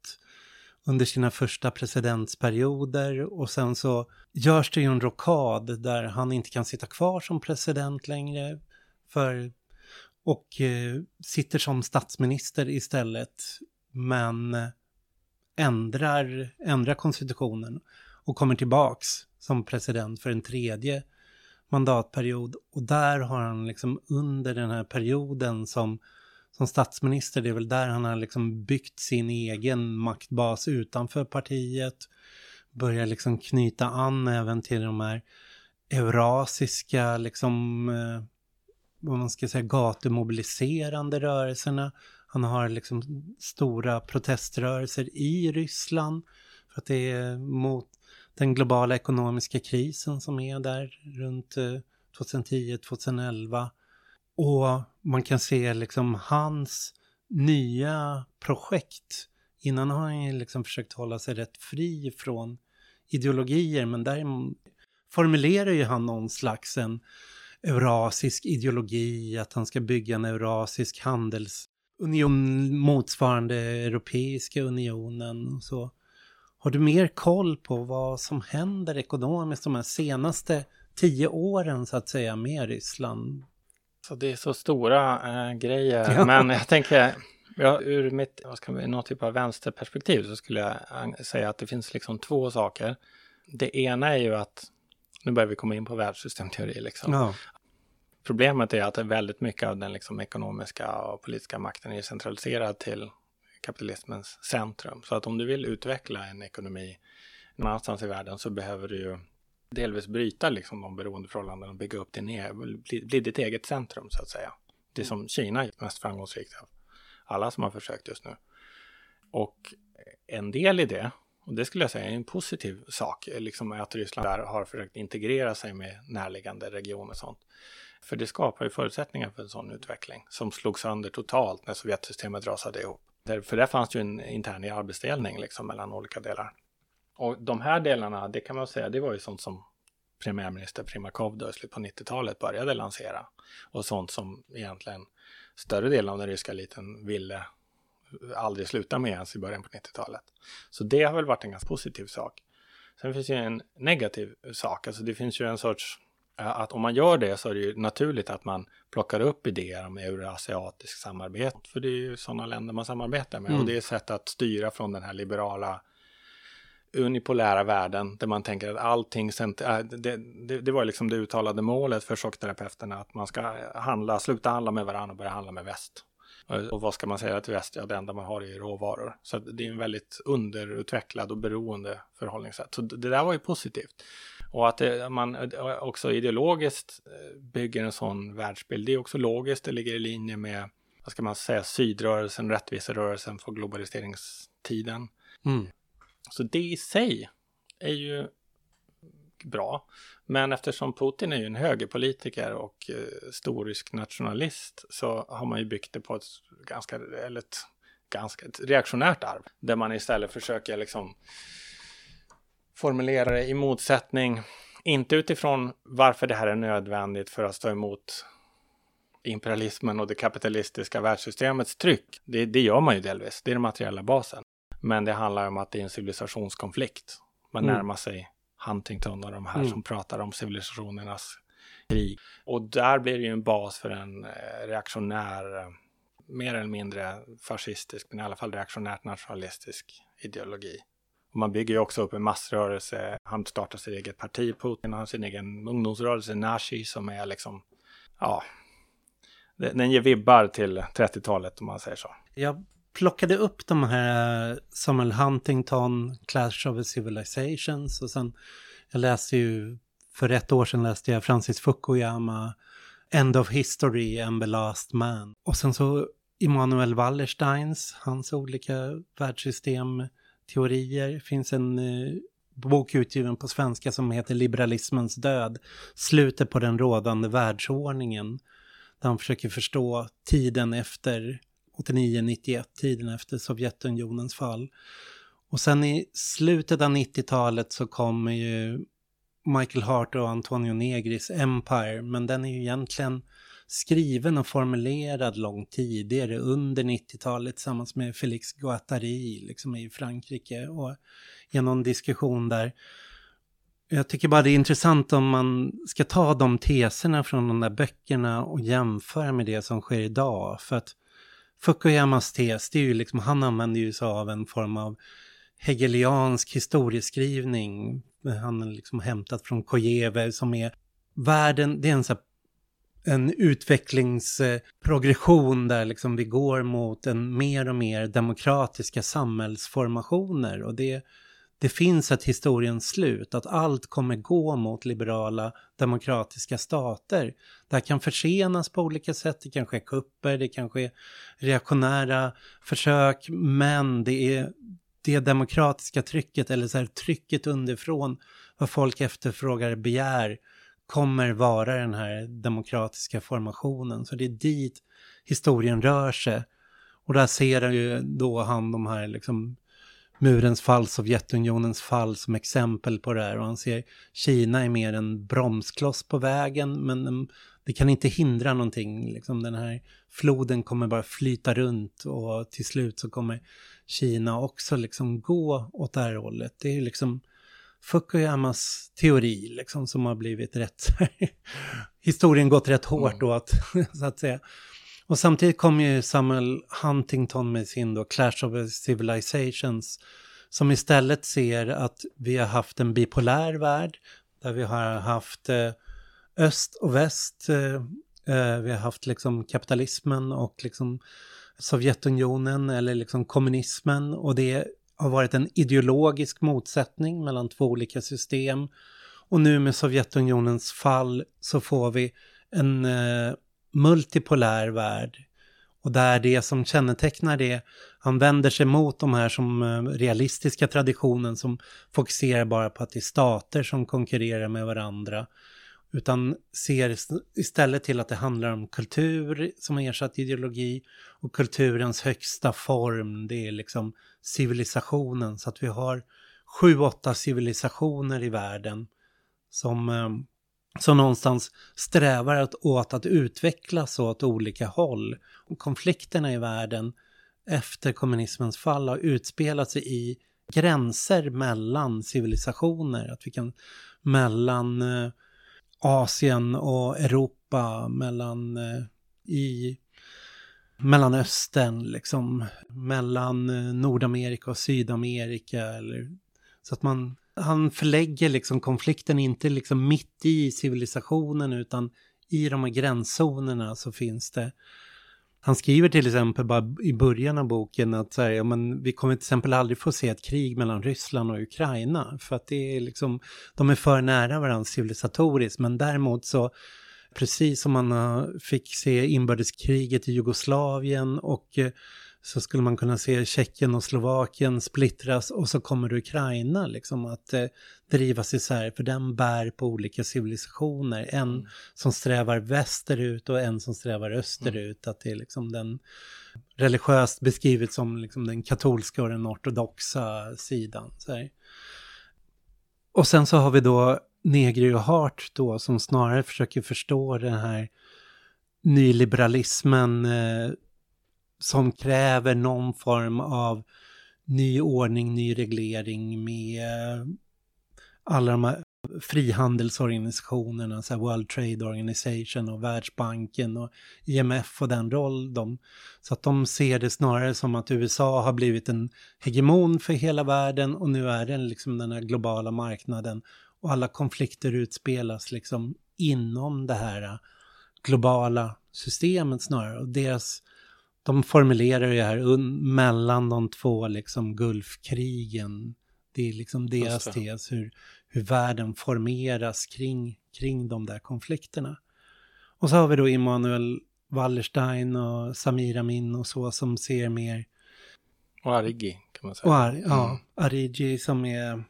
under sina första presidentsperioder och sen så görs det ju en rockad där han inte kan sitta kvar som president längre för och eh, sitter som statsminister istället men eh, ändrar, ändrar konstitutionen och kommer tillbaks som president för en tredje mandatperiod. Och där har han liksom under den här perioden som, som statsminister, det är väl där han har liksom byggt sin egen maktbas utanför partiet, börjar liksom knyta an även till de här eurasiska liksom eh, vad man ska säga, gatumobiliserande rörelserna. Han har liksom stora proteströrelser i Ryssland för att det är mot den globala ekonomiska krisen som är där runt eh, 2010-2011. Och man kan se liksom hans nya projekt. Innan har han ju liksom försökt hålla sig rätt fri från ideologier, men där formulerar ju han någon slags en eurasisk ideologi, att han ska bygga en eurasisk handelsunion motsvarande Europeiska unionen och så. Har du mer koll på vad som händer ekonomiskt de här senaste tio åren så att säga med Ryssland? Så det är så stora äh, grejer, <laughs> ja. men jag tänker Ja, ur mitt, vad ska man, någon typ av vänsterperspektiv så skulle jag säga att det finns liksom två saker. Det ena är ju att, nu börjar vi komma in på världssystemteori liksom. Ja Problemet är att väldigt mycket av den liksom ekonomiska och politiska makten är centraliserad till kapitalismens centrum. Så att om du vill utveckla en ekonomi någon annanstans i världen så behöver du ju delvis bryta liksom de beroendeförhållanden och bygga upp din e bli, bli ditt eget centrum så att säga. Det som Kina är mest framgångsrikt av alla som har försökt just nu. Och en del i det, och det skulle jag säga är en positiv sak, liksom att Ryssland där har försökt integrera sig med närliggande regioner och sånt. För det skapar ju förutsättningar för en sån utveckling som slog sönder totalt när Sovjetsystemet rasade ihop. För där fanns ju en intern arbetsdelning liksom mellan olika delar. Och de här delarna, det kan man säga, det var ju sånt som premiärminister Primakov då i slutet på 90-talet började lansera. Och sånt som egentligen större delen av den ryska eliten ville aldrig sluta med ens i början på 90-talet. Så det har väl varit en ganska positiv sak. Sen finns ju en negativ sak, alltså det finns ju en sorts att om man gör det så är det ju naturligt att man plockar upp idéer om euroasiatiskt samarbete. För det är ju sådana länder man samarbetar med mm. och det är ett sätt att styra från den här liberala unipolära världen där man tänker att allting, äh, det, det, det var liksom det uttalade målet för chockterapeuterna att man ska handla, sluta handla med varandra och börja handla med väst. Och vad ska man säga till väst? Ja, det enda man har är råvaror. Så det är en väldigt underutvecklad och beroende förhållningssätt. Så det där var ju positivt. Och att det, man också ideologiskt eh, bygger en sån världsbild, det är också logiskt, det ligger i linje med, vad ska man säga, sydrörelsen, rättviserörelsen för globaliseringstiden. Mm. Så det i sig är ju bra. Men eftersom Putin är ju en högerpolitiker och eh, storrysk nationalist så har man ju byggt det på ett ganska, eller ett ganska ett reaktionärt arv. Där man istället försöker liksom formulera det i motsättning, inte utifrån varför det här är nödvändigt för att stå emot imperialismen och det kapitalistiska världssystemets tryck. Det, det gör man ju delvis, det är den materiella basen. Men det handlar om att det är en civilisationskonflikt. Man mm. närmar sig Huntington och de här mm. som pratar om civilisationernas krig. Och där blir det ju en bas för en eh, reaktionär, eh, mer eller mindre fascistisk, men i alla fall reaktionärt nationalistisk ideologi. Och man bygger ju också upp en massrörelse. Han startar sitt eget parti, Putin har sin egen ungdomsrörelse, Nashi, som är liksom, ja, den ger vibbar till 30-talet om man säger så. Jag plockade upp de här eh, Samuel Huntington, Clash of the Civilizations och sen jag läste ju, för ett år sedan läste jag Francis Fukuyama, End of History and the Last Man. Och sen så Immanuel Wallersteins, hans olika världssystem världssystemteorier. finns en eh, bok utgiven på svenska som heter Liberalismens död, slutet på den rådande världsordningen. Där han försöker förstå tiden efter 89-91, tiden efter Sovjetunionens fall. Och sen i slutet av 90-talet så kommer ju Michael Hart och Antonio Negris Empire, men den är ju egentligen skriven och formulerad långt tidigare under 90-talet tillsammans med Felix Guattari liksom i Frankrike och i någon diskussion där. Jag tycker bara det är intressant om man ska ta de teserna från de där böckerna och jämföra med det som sker idag. För att Fukuyamas tes, det är ju liksom, han använder ju sig av en form av hegeliansk historieskrivning. Han är liksom hämtat från Kojeve som är världen, det är en, så här, en utvecklingsprogression där liksom vi går mot en mer och mer demokratiska samhällsformationer och det det finns ett historiens slut, att allt kommer gå mot liberala demokratiska stater. Det här kan försenas på olika sätt, det kan ske kupper, det kan ske reaktionära försök, men det är det demokratiska trycket, eller så här, trycket underifrån, vad folk efterfrågar, begär, kommer vara den här demokratiska formationen. Så det är dit historien rör sig. Och där ser ju då han de här liksom murens fall, Sovjetunionens fall som exempel på det här. Och han ser Kina är mer en bromskloss på vägen, men det kan inte hindra någonting. Liksom den här floden kommer bara flyta runt och till slut så kommer Kina också liksom gå åt det här hållet. Det är liksom Fukuyamas teori liksom som har blivit rätt, <laughs> historien gått rätt hårt mm. åt, <laughs> så att säga. Och samtidigt kom ju Samuel Huntington med sin då Clash of Civilizations som istället ser att vi har haft en bipolär värld där vi har haft eh, öst och väst, eh, Eh, vi har haft liksom kapitalismen och liksom Sovjetunionen eller liksom kommunismen och det har varit en ideologisk motsättning mellan två olika system. Och nu med Sovjetunionens fall så får vi en eh, multipolär värld. Och där det som kännetecknar det, han vänder sig mot de här som eh, realistiska traditionen som fokuserar bara på att det är stater som konkurrerar med varandra. Utan ser istället till att det handlar om kultur som har ersatt ideologi och kulturens högsta form, det är liksom civilisationen. Så att vi har sju, åtta civilisationer i världen som, eh, som någonstans strävar åt att utvecklas åt olika håll. Och konflikterna i världen efter kommunismens fall har utspelat sig i gränser mellan civilisationer. Att vi kan mellan eh, Asien och Europa, mellan eh, i Mellanöstern, liksom mellan eh, Nordamerika och Sydamerika. Eller, så att man, han förlägger liksom konflikten inte liksom mitt i civilisationen utan i de här gränszonerna så finns det han skriver till exempel bara i början av boken att så här, ja, men vi kommer till exempel aldrig få se ett krig mellan Ryssland och Ukraina för att det är liksom, de är för nära varandra civilisatoriskt. Men däremot så precis som man fick se inbördeskriget i Jugoslavien och eh, så skulle man kunna se Tjeckien och Slovakien splittras och så kommer Ukraina liksom att eh, drivas isär för den bär på olika civilisationer. En mm. som strävar västerut och en som strävar österut. Mm. Att det är liksom den religiöst beskrivet som liksom den katolska och den ortodoxa sidan. Och sen så har vi då Negri och Hart då som snarare försöker förstå den här nyliberalismen eh, som kräver någon form av ny ordning, ny reglering med alla de här frihandelsorganisationerna, så World Trade Organization och Världsbanken och IMF och den roll de... Så att de ser det snarare som att USA har blivit en hegemon för hela världen och nu är den liksom den här globala marknaden och alla konflikter utspelas liksom inom det här globala systemet snarare. Och deras de formulerar det här mellan de två liksom Gulfkrigen. Det är liksom deras tes hur, hur världen formeras kring, kring de där konflikterna. Och så har vi då Immanuel Wallerstein och Samir Amin och så som ser mer... Och Arigi kan man säga. Och Ar ja, mm. Arigi som är...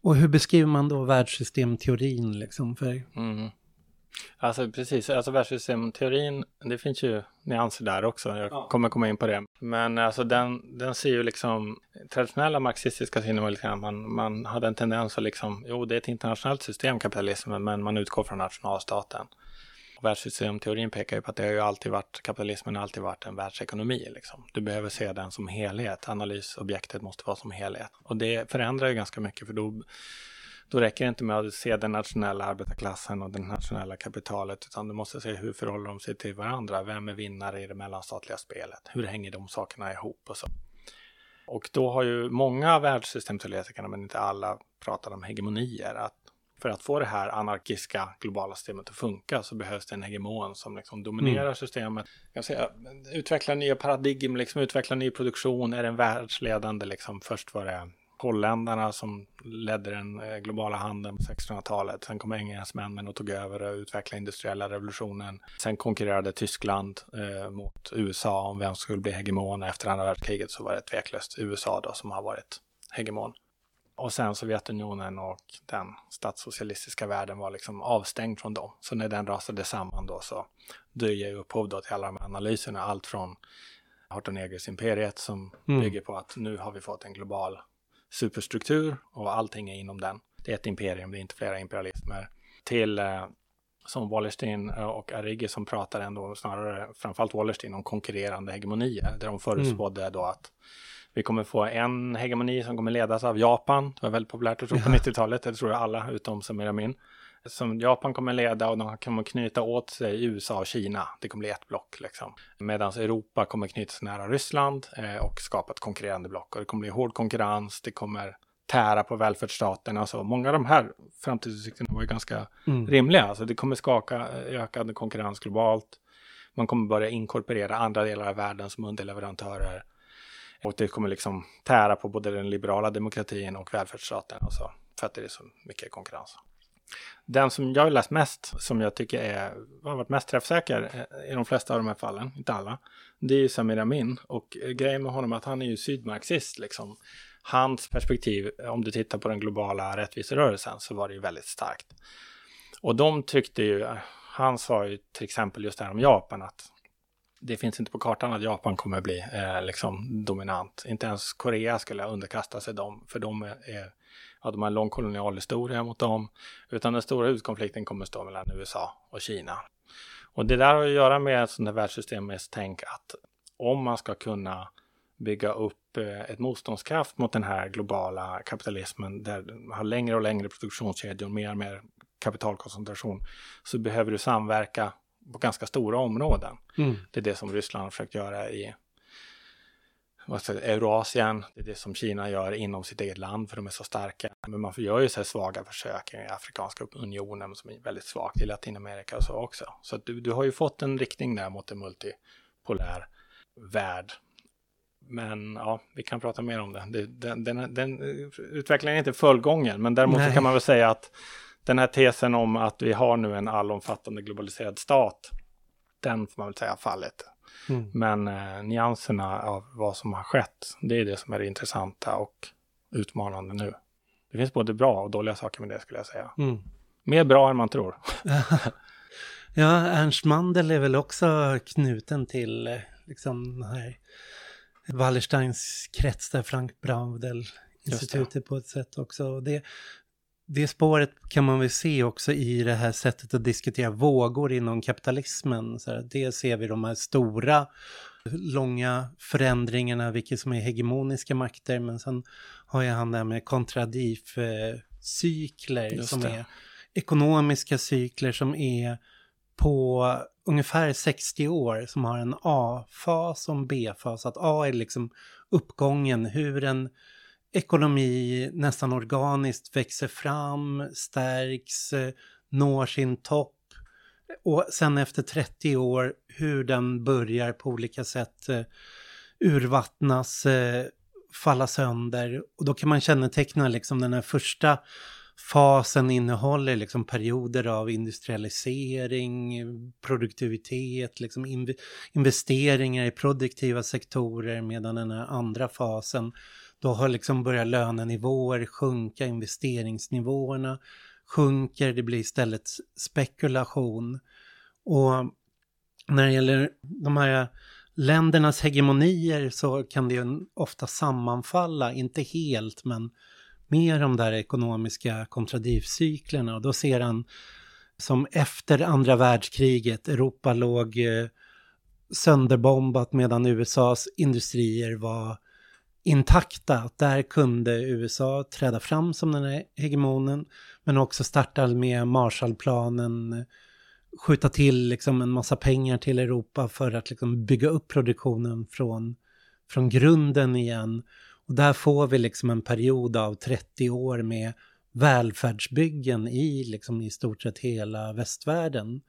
Och hur beskriver man då världssystemteorin liksom? För... Mm. Alltså precis, alltså världssystemteorin, det finns ju nyanser där också. Jag ja. kommer komma in på det. Men alltså den, den ser ju liksom, traditionella marxistiska synen man, man hade en tendens att liksom, jo det är ett internationellt system kapitalismen, men man utgår från nationalstaten. Och världssystemteorin pekar ju på att det har ju alltid varit, kapitalismen har alltid varit en världsekonomi liksom. Du behöver se den som helhet, analysobjektet måste vara som helhet. Och det förändrar ju ganska mycket för då då räcker det inte med att se den nationella arbetarklassen och det nationella kapitalet, utan du måste se hur förhåller de sig till varandra. Vem är vinnare i det mellanstatliga spelet? Hur hänger de sakerna ihop och så? Och då har ju många världssystemteoretikerna, men inte alla, pratat om hegemonier. Att för att få det här anarkiska globala systemet att funka så behövs det en hegemon som liksom dominerar mm. systemet. Jag säga, utveckla nya paradigm, liksom utveckla ny produktion, är den världsledande liksom. Först var det holländarna som ledde den eh, globala handeln på 1600-talet. Sen kom engelsmännen och tog över och utvecklade industriella revolutionen. Sen konkurrerade Tyskland eh, mot USA om vem som skulle bli hegemon. Efter andra världskriget så var det tveklöst USA då som har varit hegemon. Och sen Sovjetunionen och den statssocialistiska världen var liksom avstängd från dem. Så när den rasade samman då så döjer upphov då till alla de här analyserna. Allt från Hartonegers imperiet som mm. bygger på att nu har vi fått en global superstruktur och allting är inom den. Det är ett imperium, det är inte flera imperialismer. Till eh, som Wallerstein eh, och Arrighi som pratar ändå snarare, framförallt Wallerstein, om konkurrerande hegemonier. Där de förutspådde mm. då att vi kommer få en hegemoni som kommer ledas av Japan. Det var väldigt populärt att tro på ja. 90-talet, det tror jag alla utom Samir Amin som Japan kommer leda och de kommer knyta åt sig USA och Kina. Det kommer bli ett block liksom. Medan Europa kommer knytas nära Ryssland eh, och skapa ett konkurrerande block. Och det kommer bli hård konkurrens, det kommer tära på välfärdsstaten. Alltså, många av de här framtidsutsikterna var ju ganska mm. rimliga. Alltså, det kommer skaka ökad konkurrens globalt. Man kommer börja inkorporera andra delar av världen som underleverantörer. Och det kommer liksom tära på både den liberala demokratin och välfärdsstaten. Alltså, för att det är så mycket konkurrens. Den som jag har läst mest, som jag tycker är, har varit mest träffsäker eh, i de flesta av de här fallen, inte alla, det är ju Samir Amin. Och eh, grejen med honom är att han är ju sydmarxist liksom. Hans perspektiv, om du tittar på den globala rättviserörelsen, så var det ju väldigt starkt. Och de tyckte ju, eh, han sa ju till exempel just det här om Japan, att det finns inte på kartan att Japan kommer bli eh, liksom dominant. Inte ens Korea skulle underkasta sig dem, för de är, ja, de har en lång kolonialhistoria mot dem. Utan den stora huvudkonflikten kommer stå mellan USA och Kina. Och det där har att göra med ett sånt här världssystemets tänk att om man ska kunna bygga upp eh, ett motståndskraft mot den här globala kapitalismen där man har längre och längre produktionskedjor, mer och mer kapitalkoncentration, så behöver du samverka på ganska stora områden. Mm. Det är det som Ryssland har försökt göra i Eurasien, det är det som Kina gör inom sitt eget land för de är så starka. Men man gör ju så här svaga försök i Afrikanska unionen som är väldigt svagt i Latinamerika och så också. Så du, du har ju fått en riktning där mot en multipolär värld. Men ja, vi kan prata mer om det. det den, den, den, utvecklingen är inte fullgången, men däremot så kan man väl säga att den här tesen om att vi har nu en allomfattande globaliserad stat, den får man väl säga fallit. Mm. Men eh, nyanserna av vad som har skett, det är det som är det intressanta och utmanande nu. Det finns både bra och dåliga saker med det skulle jag säga. Mm. Mer bra än man tror. <laughs> ja, Ernst Mandel är väl också knuten till eh, liksom här Wallersteins krets där Frank Braudel institutet på ett sätt också. Det, det spåret kan man väl se också i det här sättet att diskutera vågor inom kapitalismen. Så här, det ser vi de här stora, långa förändringarna, vilka som är hegemoniska makter. Men sen har jag han där med kontradif-cykler som är ekonomiska cykler som är på ungefär 60 år som har en A-fas och en B-fas. Att A är liksom uppgången, hur en ekonomi nästan organiskt växer fram, stärks, eh, når sin topp. Och sen efter 30 år hur den börjar på olika sätt eh, urvattnas, eh, falla sönder. Och då kan man känneteckna liksom den här första fasen innehåller liksom perioder av industrialisering, produktivitet, liksom investeringar i produktiva sektorer medan den här andra fasen då har liksom börjat lönenivåer sjunka, investeringsnivåerna sjunker, det blir istället spekulation. Och när det gäller de här ländernas hegemonier så kan det ju ofta sammanfalla, inte helt men mer de där ekonomiska kontradivcyklerna och då ser han som efter andra världskriget, Europa låg eh, sönderbombat medan USAs industrier var intakta. Att där kunde USA träda fram som den här hegemonen. Men också starta med Marshallplanen, skjuta till liksom en massa pengar till Europa för att liksom bygga upp produktionen från, från grunden igen. Och där får vi liksom en period av 30 år med välfärdsbyggen i liksom i stort sett hela västvärlden.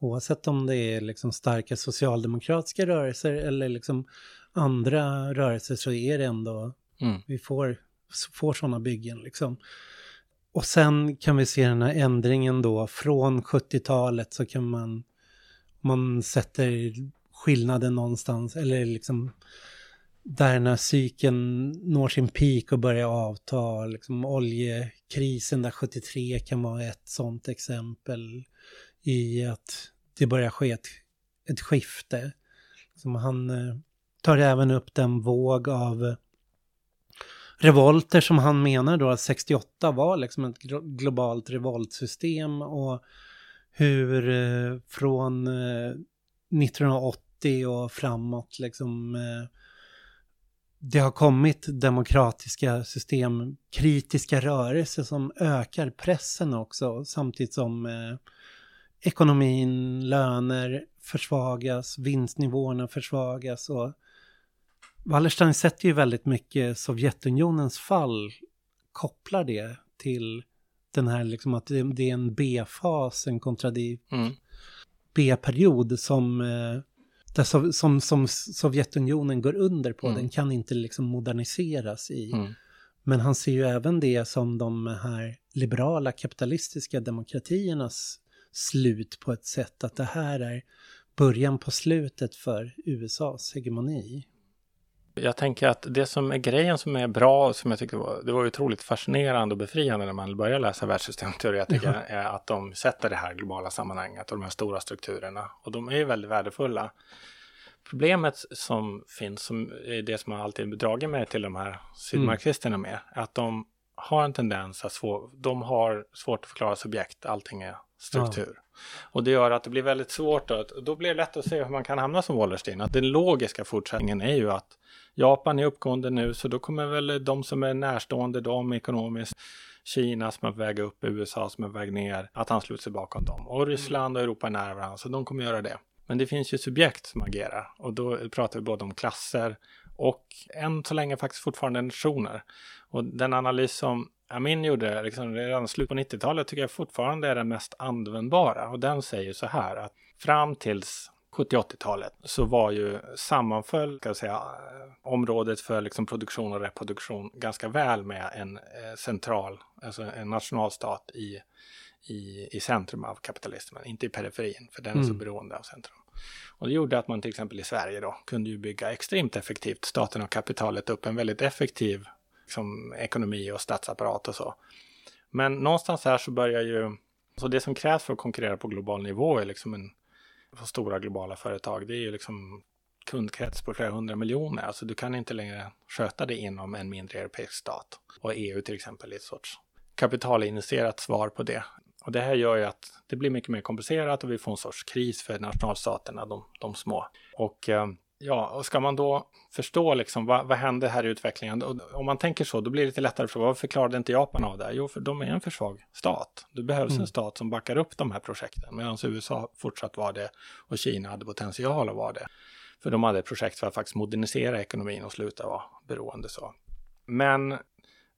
Oavsett om det är liksom starka socialdemokratiska rörelser eller liksom andra rörelser så är det ändå, mm. vi får, får sådana byggen liksom. Och sen kan vi se den här ändringen då från 70-talet så kan man, man sätter skillnaden någonstans eller liksom där när cykeln når sin peak och börjar avta, liksom oljekrisen där 73 kan vara ett sånt exempel i att det börjar ske ett, ett skifte. Som han eh, tar även upp den våg av revolter som han menar då att 68 var liksom ett globalt revoltsystem och hur eh, från eh, 1980 och framåt liksom eh, det har kommit demokratiska system, kritiska rörelser som ökar pressen också samtidigt som ekonomin, löner försvagas, vinstnivåerna försvagas och Wallerstein sätter ju väldigt mycket Sovjetunionens fall kopplar det till den här liksom att det, är en B-fas, en kontradi Mm. B-period som, eh, där som, som Sovjetunionen går under på. Mm. Den kan inte liksom moderniseras i. Mm. Men han ser ju även det som de här liberala kapitalistiska demokratiernas slut på ett sätt att det här är början på slutet för USAs hegemoni. Jag tänker att det som är grejen som är bra som jag tycker var, det var otroligt fascinerande och befriande när man börjar läsa världssystemteoretiker är att de sätter det här globala sammanhanget och de här stora strukturerna. Och de är ju väldigt värdefulla. Problemet som finns, som är det som har alltid dragit mig till de här sydmarxisterna med, är att de har en tendens att svår, de har svårt att förklara subjekt, allting är struktur. Och det gör att det blir väldigt svårt Då, och då blir det lätt att se hur man kan hamna som Wallerstein. Att den logiska fortsättningen är ju att Japan är uppgående nu, så då kommer väl de som är närstående dem ekonomiskt, Kina som är på väg upp, USA som är på väg ner, att ansluta sig bakom dem. Och Ryssland och Europa är nära varandra, så de kommer göra det. Men det finns ju subjekt som agerar och då pratar vi både om klasser och än så länge faktiskt fortfarande nationer. Och den analys som Amin gjorde liksom redan i slutet på 90-talet tycker jag fortfarande är den mest användbara. Och den säger så här att fram tills 70-80-talet så var ju sammanföll ska jag säga, eh, området för liksom produktion och reproduktion ganska väl med en eh, central, alltså en nationalstat i, i, i centrum av kapitalismen, inte i periferin, för den är så Mm. beroende av centrum. Och det gjorde att man till exempel i Sverige då kunde ju bygga extremt effektivt, staten och kapitalet upp en väldigt effektiv liksom, ekonomi och statsapparat och så. Men någonstans här så börjar ju, så det som krävs för att konkurrera på global nivå är liksom en, för stora globala företag, det är ju liksom kundkrets på flera hundra miljoner. Alltså du kan inte längre sköta det inom en mindre europeisk stat. Och EU till exempel är ett sorts kapitalinitierat svar på det. Och det här gör ju att det blir mycket mer komplicerat och vi får en sorts kris för nationalstaterna, de, de små. Och eh, ja, och ska man då förstå liksom vad, vad hände här i utvecklingen? Och om man tänker så, då blir det lite lättare att fråga varför klarade inte Japan av det? här? Jo, för de är en för svag stat. Det behövs Mm. en stat som backar upp de här projekten, medan USA fortsatt var det och Kina hade potential att vara det. För de hade ett projekt för att faktiskt modernisera ekonomin och sluta vara beroende så. Men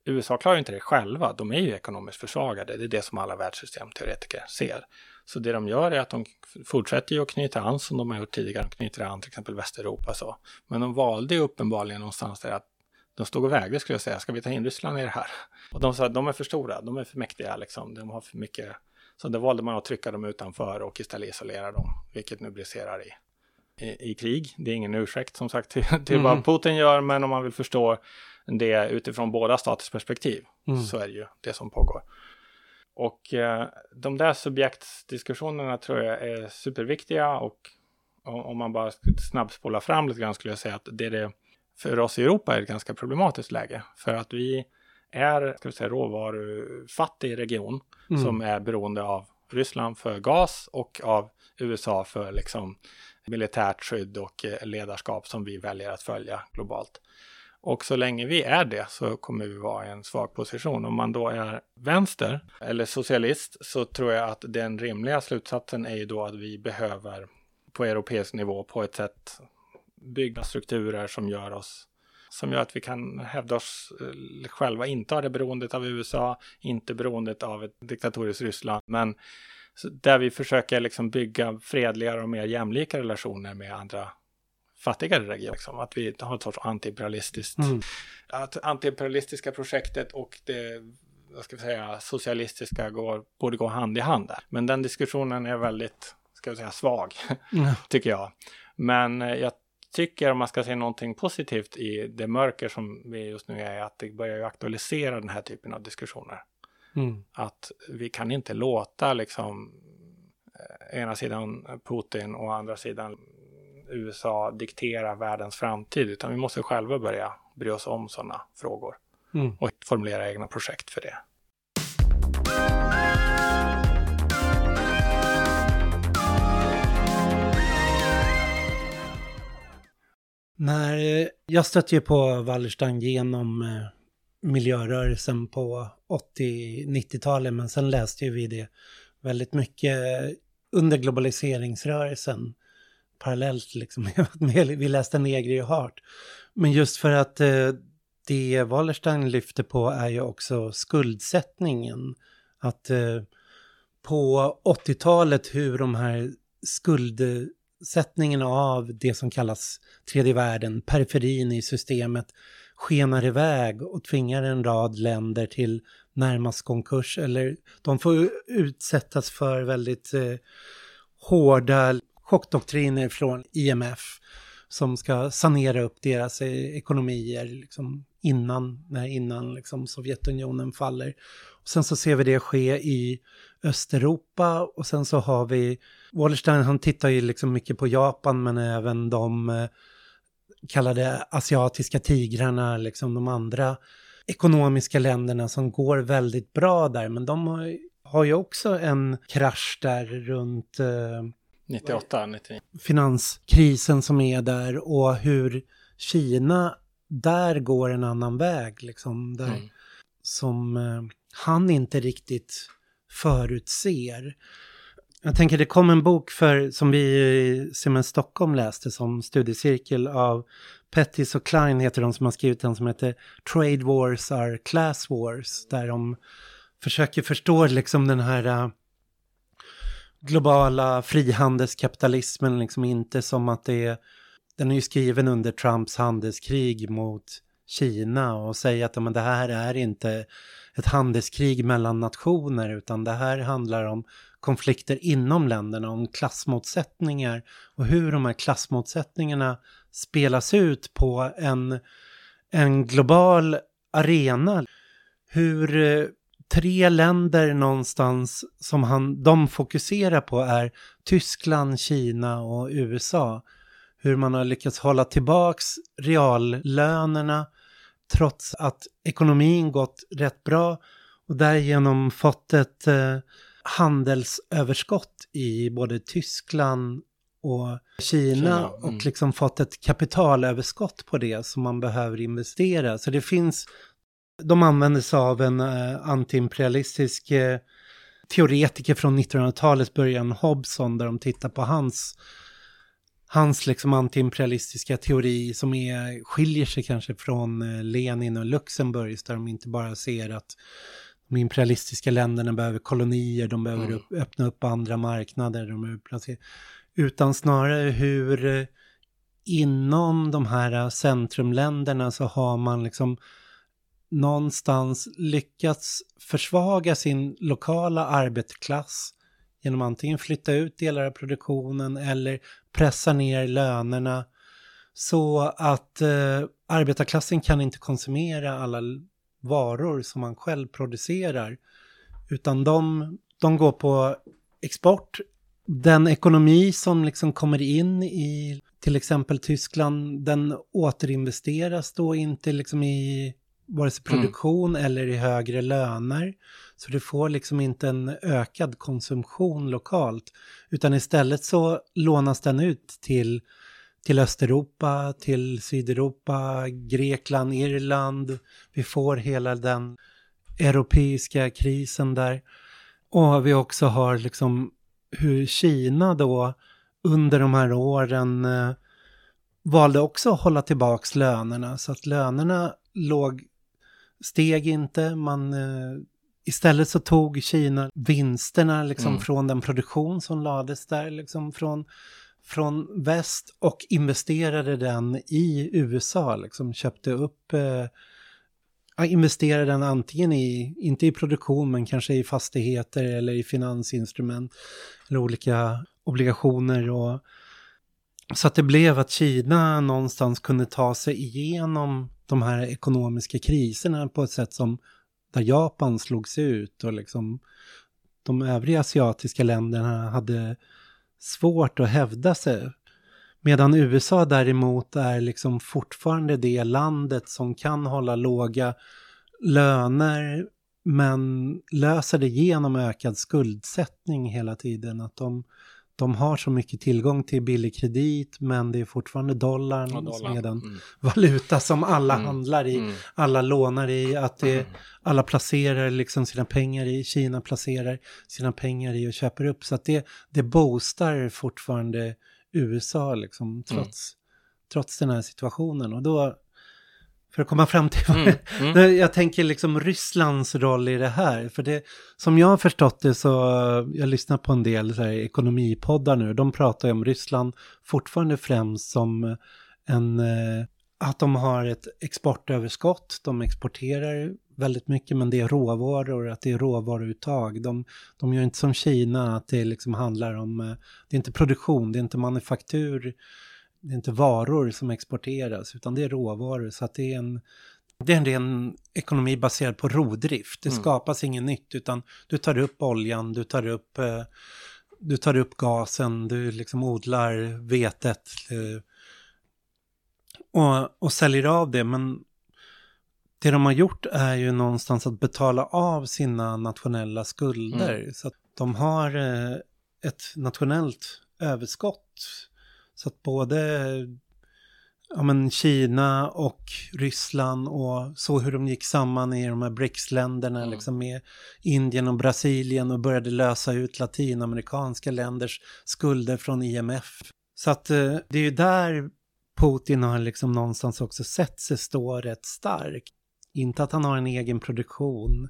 USA klarar ju inte det själva. De är ju ekonomiskt försvagade. Det är det som alla världssystemteoretiker ser. Så det de gör är att de fortsätter ju att knyta an som de har gjort tidigare. De knyter an till exempel Västeuropa så. Men de valde uppenbarligen någonstans där att de stod och vägde skulle jag säga. Ska vi ta in Ryssland i det här? Och de sa att de är för stora. De är för mäktiga liksom. De har för mycket. Så då valde man att trycka dem utanför och istället isolera dem. Vilket nu briserar i i, i krig. Det är ingen ursäkt som sagt <laughs> till, till Mm. vad Putin gör, men om man vill förstå det utifrån båda staters perspektiv Mm. så är det ju det som pågår. Och eh, de där subjektsdiskussionerna tror jag är superviktiga och om man bara snabbspolar fram lite grann skulle jag säga att det är det för oss i Europa är ett ganska problematiskt läge för att vi är ska vi säga, råvarufattig region Mm. som är beroende av Ryssland för gas och av USA för liksom militärt skydd och eh, ledarskap som vi väljer att följa globalt. Och så länge vi är det så kommer vi vara i en svag position. Om man då är vänster eller socialist så tror jag att den rimliga slutsatsen är ju då att vi behöver på europeisk nivå på ett sätt bygga strukturer som gör oss som gör att vi kan hävda oss eh, själva, inte ha det beroendet av USA, inte beroendet av ett diktatoriskt Ryssland, men där vi försöker liksom bygga fredligare och mer jämlika relationer med andra fattigare regioner. Liksom. Att vi har ett sorts antiimperialistiskt, Mm. att antiimperialistiska projektet och det vad ska vi säga, socialistiska går, borde gå hand i hand där. Men den diskussionen är väldigt, ska vi säga, svag, Mm. <laughs> tycker jag. Men eh, jag tycker om man ska se någonting positivt i det mörker som vi just nu är, att det börjar ju aktualisera den här typen av diskussioner Mm. att vi kan inte låta liksom eh, ena sidan Putin och andra sidan USA diktera världens framtid, utan vi måste själva börja bry oss om sådana frågor Mm. och formulera egna projekt för det. När eh, jag stötte ju på Wallerstein genom eh, miljörörelsen på 80-90-talet, men sen läste ju vi det väldigt mycket under globaliseringsrörelsen parallellt liksom <laughs> med, vi läste Negri och Hart. Men just för att eh, det Wallerstein lyfter på är ju också skuldsättningen. Att eh, på 80-talet hur de här skuldsättningen av det som kallas tredje världen, periferin i systemet, skenar iväg och tvingar en rad länder till närmast konkurs eller de får utsättas för väldigt eh, hårda chockdoktriner från IMF som ska sanera upp deras eh, ekonomier liksom, innan, när, innan liksom, Sovjetunionen faller. Och sen så ser vi det ske i Östeuropa och sen så har vi Wallerstein han tittar ju liksom mycket på Japan men även de eh, kallade asiatiska tigrarna, liksom de andra ekonomiska länderna som går väldigt bra där men de har, har ju också en krasch där runt eh, 98, 99. Finanskrisen som är där och hur Kina där går en annan väg liksom. Där, mm. Som eh, han inte riktigt förutser. Jag tänker det kom en bok för, som vi i Siemens Stockholm läste som studiecirkel av Pettis och Klein heter de som har skrivit den som heter Trade Wars are Class Wars. Där de försöker förstå liksom den här uh, globala frihandelskapitalismen liksom inte som att det är den är ju skriven under Trumps handelskrig mot Kina och säger att men det här är inte ett handelskrig mellan nationer utan det här handlar om konflikter inom länderna, om klassmotsättningar och hur de här klassmotsättningarna spelas ut på en, en global arena. Hur eh, tre länder någonstans som han, de fokuserar på är Tyskland, Kina och USA. Hur man har lyckats hålla tillbaks reallönerna trots att ekonomin gått rätt bra och därigenom fått ett eh, handelsöverskott i både Tyskland och Kina, Kina mm. och liksom fått ett kapitalöverskott på det som man behöver investera. Så det finns, de använder sig av en eh, antiimperialistisk eh, teoretiker från 1900-talets början, Hobson, där de tittar på hans hans liksom antiimperialistiska teori som är, skiljer sig kanske från eh, Lenin och Luxemburgs där de inte bara ser att de imperialistiska länderna behöver kolonier, de behöver mm. upp, öppna upp andra marknader, de behöver placera, utan snarare hur eh, inom de här eh, centrumländerna så har man liksom någonstans lyckats försvaga sin lokala arbetarklass genom antingen flytta ut delar av produktionen eller pressa ner lönerna så att eh, arbetarklassen kan inte konsumera alla varor som man själv producerar utan de, de går på export. Den ekonomi som liksom kommer in i till exempel Tyskland, den återinvesteras då inte liksom i vare sig mm. produktion mm. eller i högre löner. Så du får liksom inte en ökad konsumtion lokalt, utan istället så lånas den ut till, till Östeuropa, till Sydeuropa, Grekland, Irland. Vi får hela den europeiska krisen där. Och vi också har liksom hur Kina då under de här åren eh, valde också att hålla tillbaks lönerna så att lönerna låg steg inte, man eh, istället så tog Kina vinsterna liksom mm. från den produktion som lades där, liksom från, från väst och investerade den i USA, liksom köpte upp eh, investerade den antingen i, inte i produktion, men kanske i fastigheter eller i finansinstrument eller olika obligationer och så att det blev att Kina någonstans kunde ta sig igenom de här ekonomiska kriserna på ett sätt som där Japan slogs ut och liksom de övriga asiatiska länderna hade svårt att hävda sig. Medan USA däremot är liksom fortfarande det landet som kan hålla låga löner men löser det genom ökad skuldsättning hela tiden. Att de de har så mycket tillgång till billig kredit men det är fortfarande dollarn ja, dollar. som är den mm. valuta som alla mm. handlar i, mm. alla lånar i, att det, mm. alla placerar liksom sina pengar i, Kina placerar sina pengar i och köper upp. Så att det, det boostar fortfarande USA liksom trots, mm. trots den här situationen. Och då för att komma fram till... Mm, mm. jag tänker liksom Rysslands roll i det här. För det, som jag har förstått det så, jag lyssnar på en del så här, ekonomipoddar nu, de pratar ju om Ryssland fortfarande främst som en, eh, att de har ett exportöverskott, de exporterar väldigt mycket men det är råvaror, att det är råvaruuttag. De, de gör inte som Kina, att det liksom handlar om, eh, det är inte produktion, det är inte manufaktur, det är inte varor som exporteras utan det är råvaror. Så att det är en, det är en ren ekonomi baserad på rovdrift. Det mm. skapas inget nytt utan du tar upp oljan, du tar upp, eh, du tar upp gasen, du liksom odlar vetet eh, och, och säljer av det. Men det de har gjort är ju någonstans att betala av sina nationella skulder. Mm. Så att de har eh, ett nationellt överskott så att både ja, men Kina och Ryssland och så hur de gick samman i de här BRICS-länderna, mm. liksom med Indien och Brasilien och började lösa ut latinamerikanska länders skulder från IMF. Så att eh, det är ju där Putin har liksom någonstans också sett sig stå rätt stark. Inte att han har en egen produktion,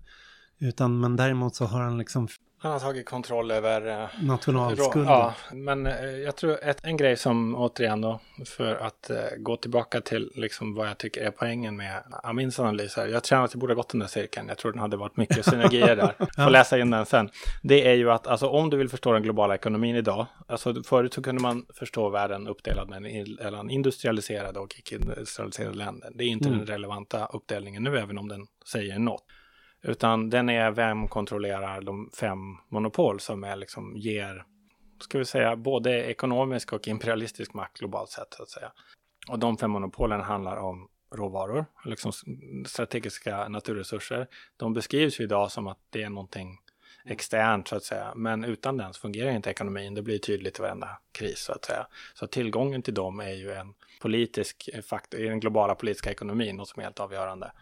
utan men däremot så har han liksom han har tagit kontroll över... Eh, Nationalskulden. Ja, men eh, jag tror ett, en grej som återigen då, för att uh, gå tillbaka till liksom vad jag tycker är poängen med Amins analys här. Jag känner att jag borde ha gått den där cirkeln. Jag tror den hade varit mycket synergier där. <laughs> Får läsa in den sen. Det är ju att alltså, om du vill förstå den globala ekonomin idag. Alltså förut så kunde man förstå världen uppdelad mellan industrialiserade och icke-industrialiserade länder. Det är inte mm. den relevanta uppdelningen nu, även om den säger något. Utan den är vem kontrollerar de fem monopol som är liksom ger, ska vi säga, både ekonomisk och imperialistisk makt globalt sett så att säga. Och de fem monopolen handlar om råvaror, liksom strategiska naturresurser. De beskrivs ju idag som att det är någonting externt så att säga. Men utan den så fungerar inte ekonomin. Det blir tydligt i varenda kris så att säga. Så tillgången till dem är ju en politisk eh, faktor i den globala politiska ekonomin, något som är helt avgörande.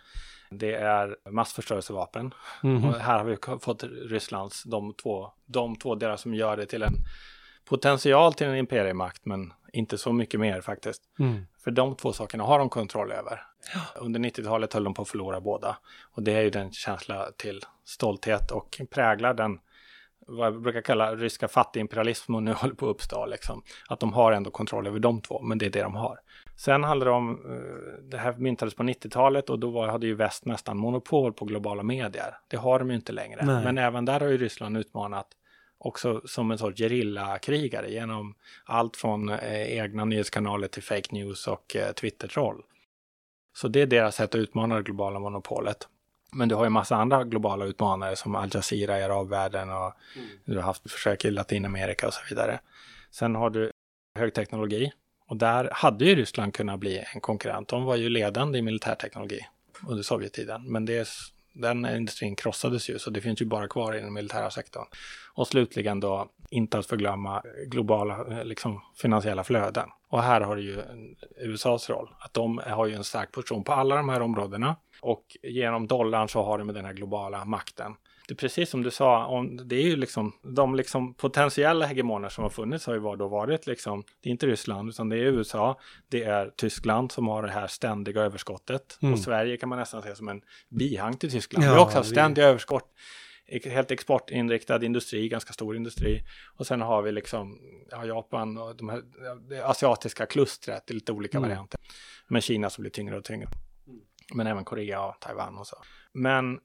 Det är massförstörelsevapen. Mm. Och här har vi fått Rysslands, de två, de två delar som gör det till en potential till en imperiemakt, men inte så mycket mer faktiskt. Mm. För de två sakerna har de kontroll över. Ja. Under 90-talet höll de på att förlora båda. Och det är ju den känsla till stolthet och präglar den vad jag brukar kalla ryska fattigimperialism och nu <laughs> håller på att uppstå. Liksom. Att de har ändå kontroll över de två, men det är det de har. Sen handlar det om, eh, det här myntades på 90-talet och då var, hade ju väst nästan monopol på globala medier. Det har de ju inte längre. Nej. Men även där har ju Ryssland utmanat också som en sorts gerillakrigare genom allt från eh, egna nyhetskanaler till fake news och eh, Twitter-troll. Så det är deras sätt att utmana det globala monopolet. Men du har ju massa andra globala utmanare som Al Jazeera i arabvärlden och mm. du har haft försök i Latinamerika och så vidare. Sen har du högteknologi och där hade ju Ryssland kunnat bli en konkurrent. De var ju ledande i militärteknologi under Sovjettiden. Men det, den industrin krossades ju, så det finns ju bara kvar i den militära sektorn. Och slutligen då, inte att förglömma globala eh, liksom, finansiella flöden. Och här har du ju USAs roll, att de har ju en stark position på alla de här områdena. Och genom dollarn så har de med den här globala makten det är precis som du sa, om, det är ju liksom de liksom potentiella hegemoner som har funnits har ju då varit liksom, det är inte Ryssland utan det är USA, det är Tyskland som har det här ständiga överskottet mm. och Sverige kan man nästan se som en bihang till Tyskland. Ja, vi har också haft ständiga vi... överskott helt exportinriktad industri, ganska stor industri. Och sen har vi liksom ja, Japan och de här, det asiatiska klustret i lite olika mm. varianter. Med Kina som blir tyngre och tyngre. Mm. Men även Korea och Taiwan och så. Men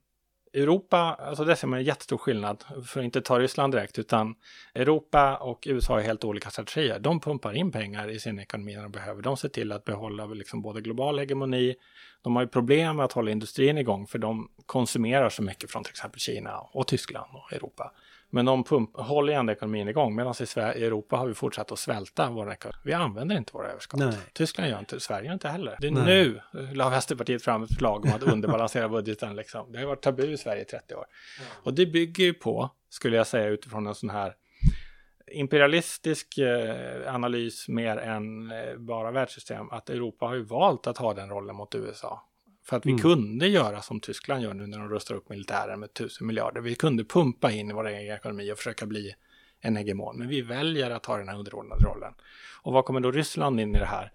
Europa, alltså det ser man en jättestor skillnad, för att inte ta Ryssland direkt, utan Europa och USA har helt olika strategier. De pumpar in pengar i sin ekonomi när de behöver. De ser till att behålla liksom både global hegemoni, de har ju problem med att hålla industrin igång, för de konsumerar så mycket från till exempel Kina och Tyskland och Europa. Men de pump, håller ändå ekonomin igång. Medan i, Sverige, Europa har vi fortsatt att svälta vår ekonomi. Vi använder inte våra överskott. Nej. Tyskland gör inte, Sverige gör inte heller. Det är Nej. nu la Vänsterpartiet fram ett förslag om att underbalansera budgeten. Liksom. Det har varit tabu i Sverige i 30 år. Ja. Och det bygger ju på, skulle jag säga utifrån en sån här imperialistisk eh, analys mer än eh, bara världssystem, att Europa har ju valt att ha den rollen mot USA. För att vi mm. kunde göra som Tyskland gör nu när de rustar upp militären med tusen miljarder. Vi kunde pumpa in i vår egen ekonomi och försöka bli en hegemon. Men vi väljer att ha den här underordnade rollen. Och vad kommer då Ryssland in i det här?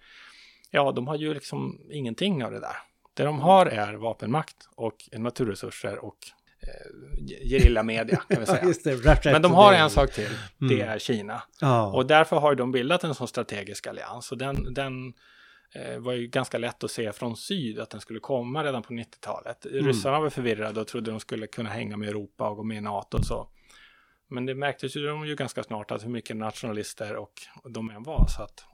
Ja, de har ju liksom ingenting av det där. Det de har är vapenmakt och naturresurser och eh, gerillamedia kan vi <laughs> säga. det, Men de har en sak till, det mm. är Kina. Ja. Och därför har de bildat en sån strategisk allians. Och den, den var ju ganska lätt att se från syd att den skulle komma redan på 90-talet. Mm. Ryssarna var förvirrade och trodde de skulle kunna hänga med Europa och gå med i NATO och så. Men det märktes ju, de ju ganska snart att hur mycket nationalister och de än var så att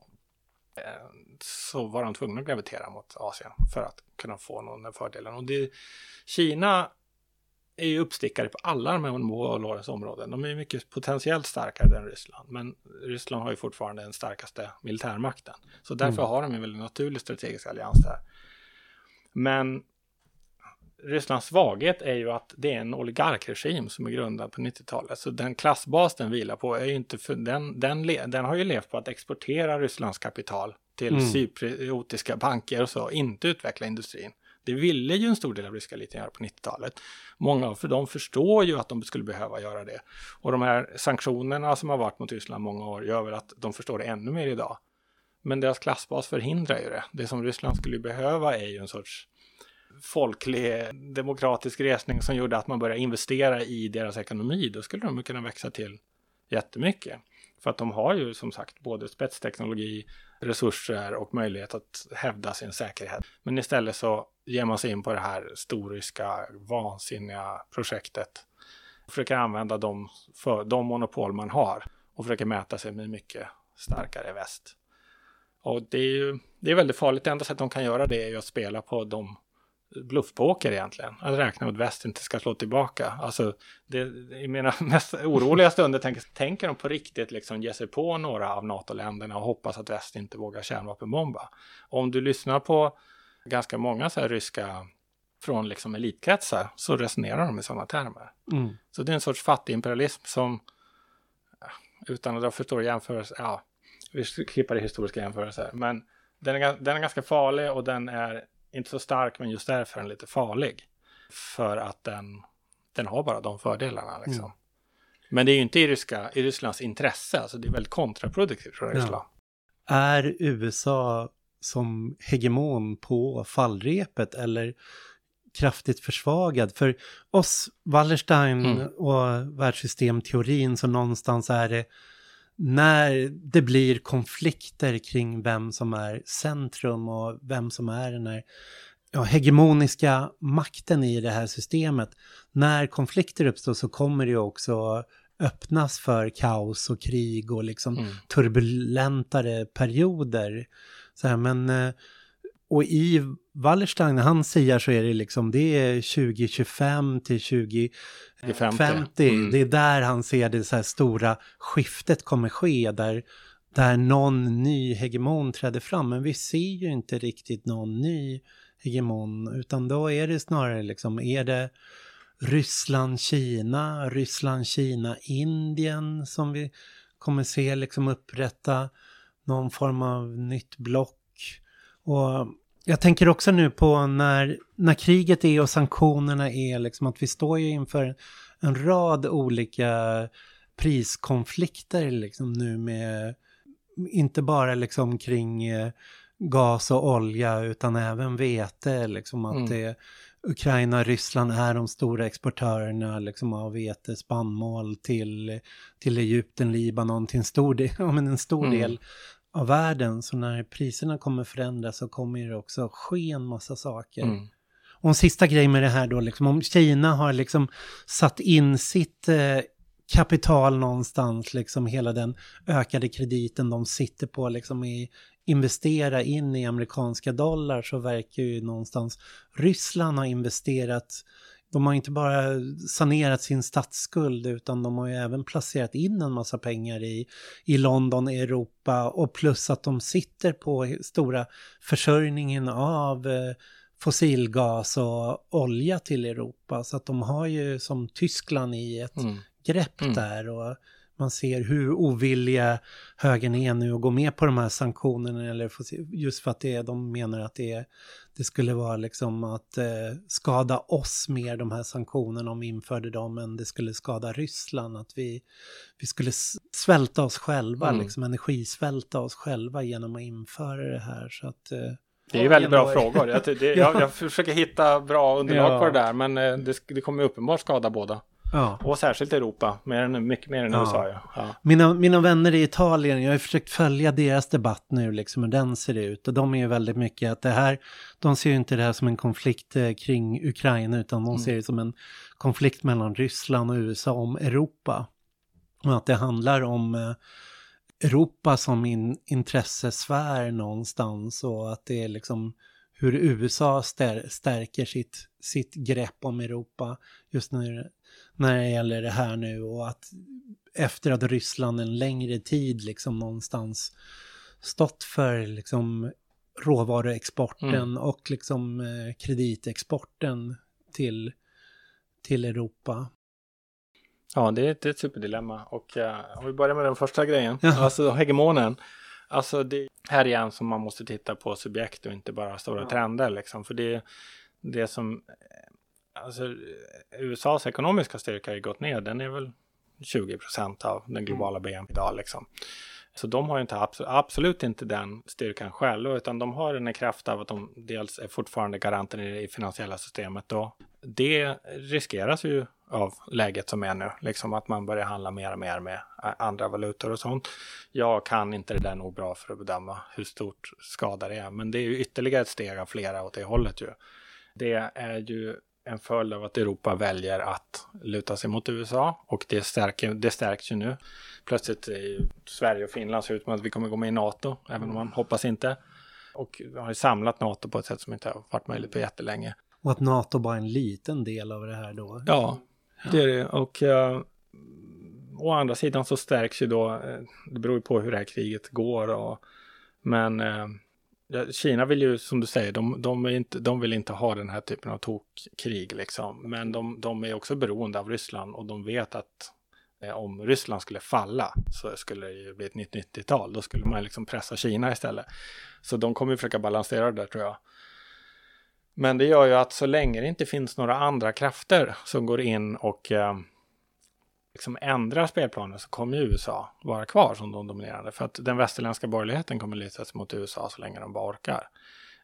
eh, så var de tvungna att gravitera mot Asien för att kunna få någon fördelen. Och det, Kina är ju uppstickare på alla de här målårens områden. De är mycket potentiellt starkare än Ryssland. Men Ryssland har ju fortfarande den starkaste militärmakten. Så därför mm. har de en väldigt naturlig strategisk allians där. Men Rysslands svaghet är ju att det är en oligarkregim som är grundad på 90-talet. Så den klassbas den vilar på är ju inte för, den, den, den har ju levt på att exportera Rysslands kapital till mm. cypriotiska banker och så, inte utveckla industrin. Det ville ju en stor del av ryska eliten göra på 90-talet. Många av dem förstår ju att de skulle behöva göra det. Och de här sanktionerna som har varit mot Ryssland många år gör väl att de förstår det ännu mer idag. Men deras klassbas förhindrar ju det. Det som Ryssland skulle behöva är ju en sorts folklig demokratisk resning som gjorde att man började investera i deras ekonomi. Då skulle de kunna växa till jättemycket. För att de har ju som sagt både spetsteknologi, resurser och möjlighet att hävda sin säkerhet. Men istället så ger man sig in på det här storryska vansinniga projektet. Försöker använda de, för, de monopol man har och försöker mäta sig med mycket starkare väst. Och det är ju det är väldigt farligt. Det enda sättet de kan göra det är ju att spela på de bluffpoker egentligen. Att räkna med att väst inte ska slå tillbaka. Alltså, det, i mina <laughs> mest oroliga stunder tänker, tänker de på riktigt liksom ge sig på några av NATO-länderna och hoppas att väst inte vågar kärnvapenbomba. Om du lyssnar på ganska många så ryska från liksom elitkretsar så resonerar de i sådana termer. Mm. Så det är en sorts fattigimperialism som utan att dra för stora jämförelser, ja, vi klippar i historiska jämförelser, men den är, den är ganska farlig och den är inte så stark, men just därför är den lite farlig. För att den, den har bara de fördelarna liksom. Mm. Men det är ju inte i, ryska, i Rysslands intresse, alltså det är väldigt kontraproduktivt från Ryssland. Ja. Är USA som hegemon på fallrepet eller kraftigt försvagad? För oss, Wallerstein mm. och världssystemteorin, så någonstans är det när det blir konflikter kring vem som är centrum och vem som är den här ja, hegemoniska makten i det här systemet. När konflikter uppstår så kommer det också öppnas för kaos och krig och liksom mm. turbulentare perioder. Så här, men, eh, och i Wallerstein, när han säger så är det liksom, det är 2025 till 2050. Mm. Det är där han ser det så här stora skiftet kommer ske, där, där någon ny hegemon träder fram. Men vi ser ju inte riktigt någon ny hegemon, utan då är det snarare liksom, är det Ryssland, Kina, Ryssland, Kina, Indien som vi kommer se liksom upprätta någon form av nytt block. Och jag tänker också nu på när, när kriget är och sanktionerna är, liksom att vi står ju inför en rad olika priskonflikter liksom nu med, inte bara liksom kring eh, gas och olja utan även vete, liksom att mm. det, Ukraina och Ryssland är de stora exportörerna liksom av vete, spannmål till, till Egypten, Libanon, till en stor del, <laughs> ja, men en stor mm. del av världen. Så när priserna kommer förändras så kommer det också ske en massa saker. Mm. Och en sista grej med det här då, liksom, om Kina har liksom satt in sitt eh, kapital någonstans, liksom hela den ökade krediten de sitter på, liksom i, investera in i amerikanska dollar så verkar ju någonstans Ryssland ha investerat de har inte bara sanerat sin statsskuld utan de har ju även placerat in en massa pengar i, i London, Europa och plus att de sitter på stora försörjningen av eh, fossilgas och olja till Europa. Så att de har ju som Tyskland i ett mm. grepp mm. där. Och man ser hur ovilliga högern är nu att gå med på de här sanktionerna. Eller just för att det, de menar att det, det skulle vara liksom att eh, skada oss mer, de här sanktionerna, om vi införde dem, än det skulle skada Ryssland. Att vi, vi skulle svälta oss själva, mm. liksom energisvälta oss själva genom att införa det här. Så att, eh, Det är väldigt bra frågor. Jag, det, <laughs> jag, jag, försöker hitta bra underlag ja. på det där, men eh, det, det kommer uppenbart skada båda. Ja. Och särskilt Europa, mer än, mycket mer än ja. USA. Ja. ja. Mina, mina vänner i Italien, jag har försökt följa deras debatt nu, liksom hur den ser ut. Och de är ju väldigt mycket att det här, de ser ju inte det här som en konflikt eh, kring Ukraina, utan de mm. ser det som en konflikt mellan Ryssland och USA om Europa. Och att det handlar om eh, Europa som in, intressesfär någonstans och att det är liksom hur USA stär, stärker sitt, sitt grepp om Europa just när, när det gäller det här nu och att efter att Ryssland en längre tid liksom någonstans stått för liksom råvaruexporten mm. och liksom eh, kreditexporten till, till Europa. Ja, det är, ett, det är ett superdilemma. Och uh, om vi börjar med den första grejen, ja. alltså hegemonen. Alltså det här igen som man måste titta på subjekt och inte bara stora ja. trender liksom. För det, det som, alltså USAs ekonomiska styrka har gått ner, den är väl 20 procent av den globala BNP idag liksom. Så de har ju inte absolut inte den styrkan själva, utan de har den i kraft av att de dels är fortfarande garanten i det finansiella systemet. Och det riskeras ju av läget som är nu, liksom att man börjar handla mer och mer med andra valutor och sånt. Jag kan inte det där nog bra för att bedöma hur stort skada det är, men det är ju ytterligare ett steg av flera åt det hållet ju. Det är ju en följd av att Europa väljer att luta sig mot USA och det, stärker, det stärks ju nu. Plötsligt Sverige och Finland ser ut som att vi kommer gå med i NATO, även om man hoppas inte. Och vi har ju samlat NATO på ett sätt som inte har varit möjligt på jättelänge. Och att NATO bara är en liten del av det här då? Ja, det är det. Och uh, å andra sidan så stärks ju då, uh, det beror ju på hur det här kriget går. Och, men uh, Kina vill ju, som du säger, de, de, inte, de vill inte ha den här typen av tokkrig liksom. Men de, de är också beroende av Ryssland och de vet att eh, om Ryssland skulle falla så skulle det ju bli ett nytt 90-tal. Då skulle man liksom pressa Kina istället. Så de kommer ju försöka balansera det där tror jag. Men det gör ju att så länge det inte finns några andra krafter som går in och eh, liksom ändrar spelplanen så kommer USA vara kvar som de dominerande. För att den västerländska borgerligheten kommer luta sig mot USA så länge de bara orkar.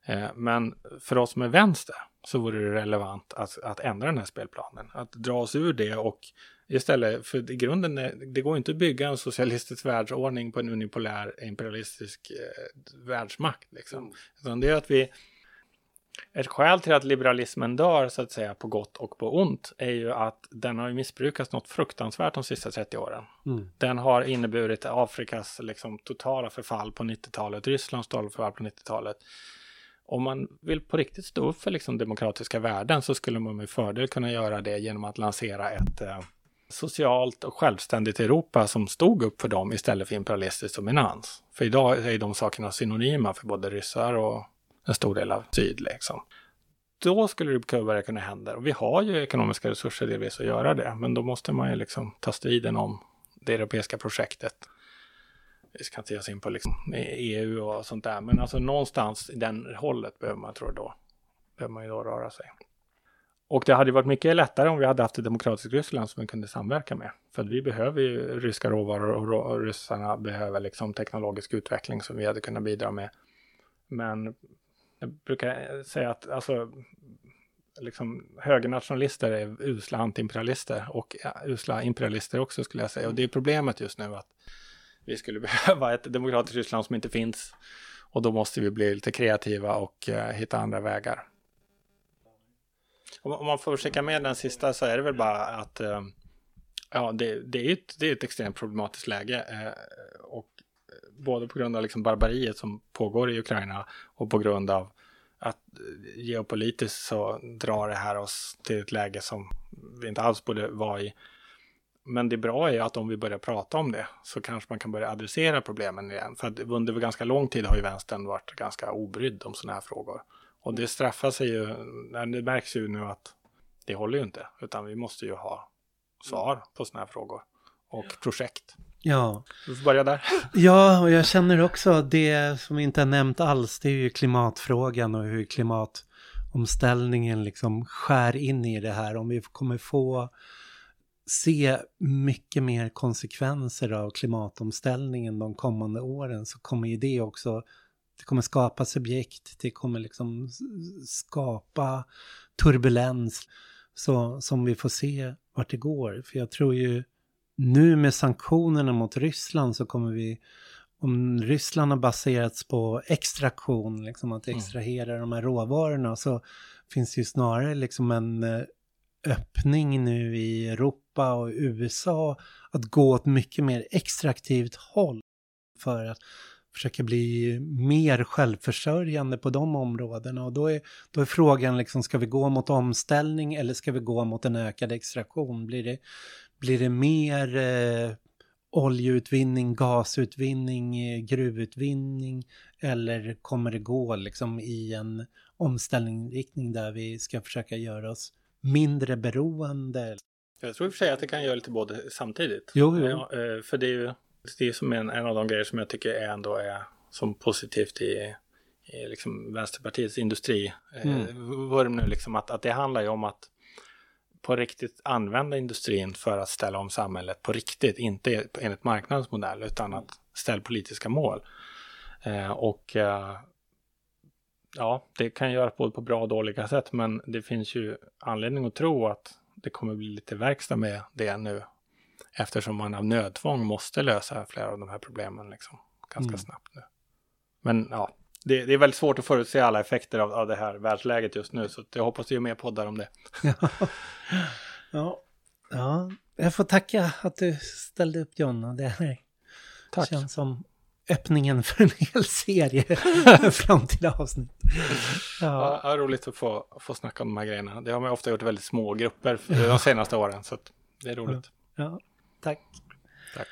Eh, men för oss med vänster så vore det relevant att, att ändra den här spelplanen. Att dra oss ur det och istället, för i grunden, det går inte att bygga en socialistisk världsordning på en unipolär imperialistisk eh, världsmakt. Liksom. Mm. Utan det är att vi ett skäl till att liberalismen dör, så att säga, på gott och på ont, är ju att den har missbrukats något fruktansvärt de sista 30 åren. Mm. Den har inneburit Afrikas liksom, totala förfall på 90-talet, Rysslands totala förfall på 90-talet. Om man vill på riktigt stå upp för liksom, demokratiska värden så skulle man med fördel kunna göra det genom att lansera ett eh, socialt och självständigt Europa som stod upp för dem istället för imperialistisk dominans. För idag är de sakerna synonyma för både ryssar och en stor del av syd liksom. Då skulle det börja kunna hända. Och vi har ju ekonomiska resurser delvis att göra det. Men då måste man ju liksom ta striden om det europeiska projektet. Vi ska inte ge oss in på liksom EU och sånt där. Men alltså någonstans i den hållet behöver man, tror jag då, behöver man ju då röra sig. Och det hade varit mycket lättare om vi hade haft ett demokratiskt Ryssland som vi kunde samverka med. För vi behöver ju ryska råvaror och ryssarna behöver liksom teknologisk utveckling som vi hade kunnat bidra med. Men jag brukar eh, säga att alltså, liksom, högernationalister är usla antiimperialister och ja, usla imperialister också skulle jag säga. Och det är problemet just nu att vi skulle <laughs> behöva ett demokratiskt Ryssland som inte finns. Och då måste vi bli lite kreativa och uh, hitta andra vägar. Om, om man får skicka med den sista så är det väl bara att uh, ja, det, det, är ett, det är ett extremt problematiskt läge. Uh, och både på grund av liksom barbariet som pågår i Ukraina och på grund av att geopolitiskt så drar det här oss till ett läge som vi inte alls borde vara i. Men det bra är att om vi börjar prata om det så kanske man kan börja adressera problemen igen. För att under ganska lång tid har ju vänstern varit ganska obrydd om sådana här frågor. Och det straffar sig ju, det märks ju nu att det håller ju inte, utan vi måste ju ha svar på sådana här frågor och projekt. Ja. Du får börja där. <laughs> Ja, och jag känner också det som inte har nämnt alls, det är ju klimatfrågan och hur klimatomställningen liksom skär in i det här. Om vi kommer få se mycket mer konsekvenser av klimatomställningen de kommande åren så kommer ju det också det kommer skapa subjekt, det kommer liksom skapa turbulens så, som vi får se vart det går. För jag tror ju nu med sanktionerna mot Ryssland så kommer vi, om Ryssland har baserats på extraktion, liksom att mm. extrahera mm. de här råvarorna, så finns det ju snarare liksom en eh, öppning nu i Europa och USA att gå åt mycket mer extraktivt håll för att försöka bli mer självförsörjande på de områdena. Och då är, då är frågan, liksom, ska vi gå mot omställning eller ska vi gå mot en ökad extraktion? Blir det, blir det mer eh, oljeutvinning, gasutvinning, eh, gruvutvinning eller kommer det gå liksom i en omställningsriktning där vi ska försöka göra oss mindre beroende? Jag tror i och för sig att det kan göra lite både samtidigt. Jo, jo. Eh, för det är ju det är som en, en av de grejer som jag tycker är ändå är som positivt i, i liksom Vänsterpartiets industri. Eh, mm. nu liksom att, att det handlar ju om att på riktigt använda industrin för att ställa om samhället på riktigt, inte enligt marknadens modell utan att ställa politiska mål. Eh, och eh, ja, det kan göras både på bra och dåliga sätt, men det finns ju anledning att tro att det kommer bli lite verkstad med det nu Eftersom man av nödtvång måste lösa flera av de här problemen liksom, ganska mm. snabbt nu. Men ja, det, det, är väldigt svårt att förutse alla effekter av, av det här världsläget just nu. Så jag hoppas det gör mer poddar om det. <laughs> ja. ja, jag får tacka att du ställde upp Jonna. Det här Tack. känns som öppningen för en hel serie <laughs> framtida avsnitt. Ja. Ja, roligt att få, få snacka om de här grejerna. Det har man ofta gjort i väldigt små grupper de senaste åren. Så det är roligt. Ja. Tack. Tack.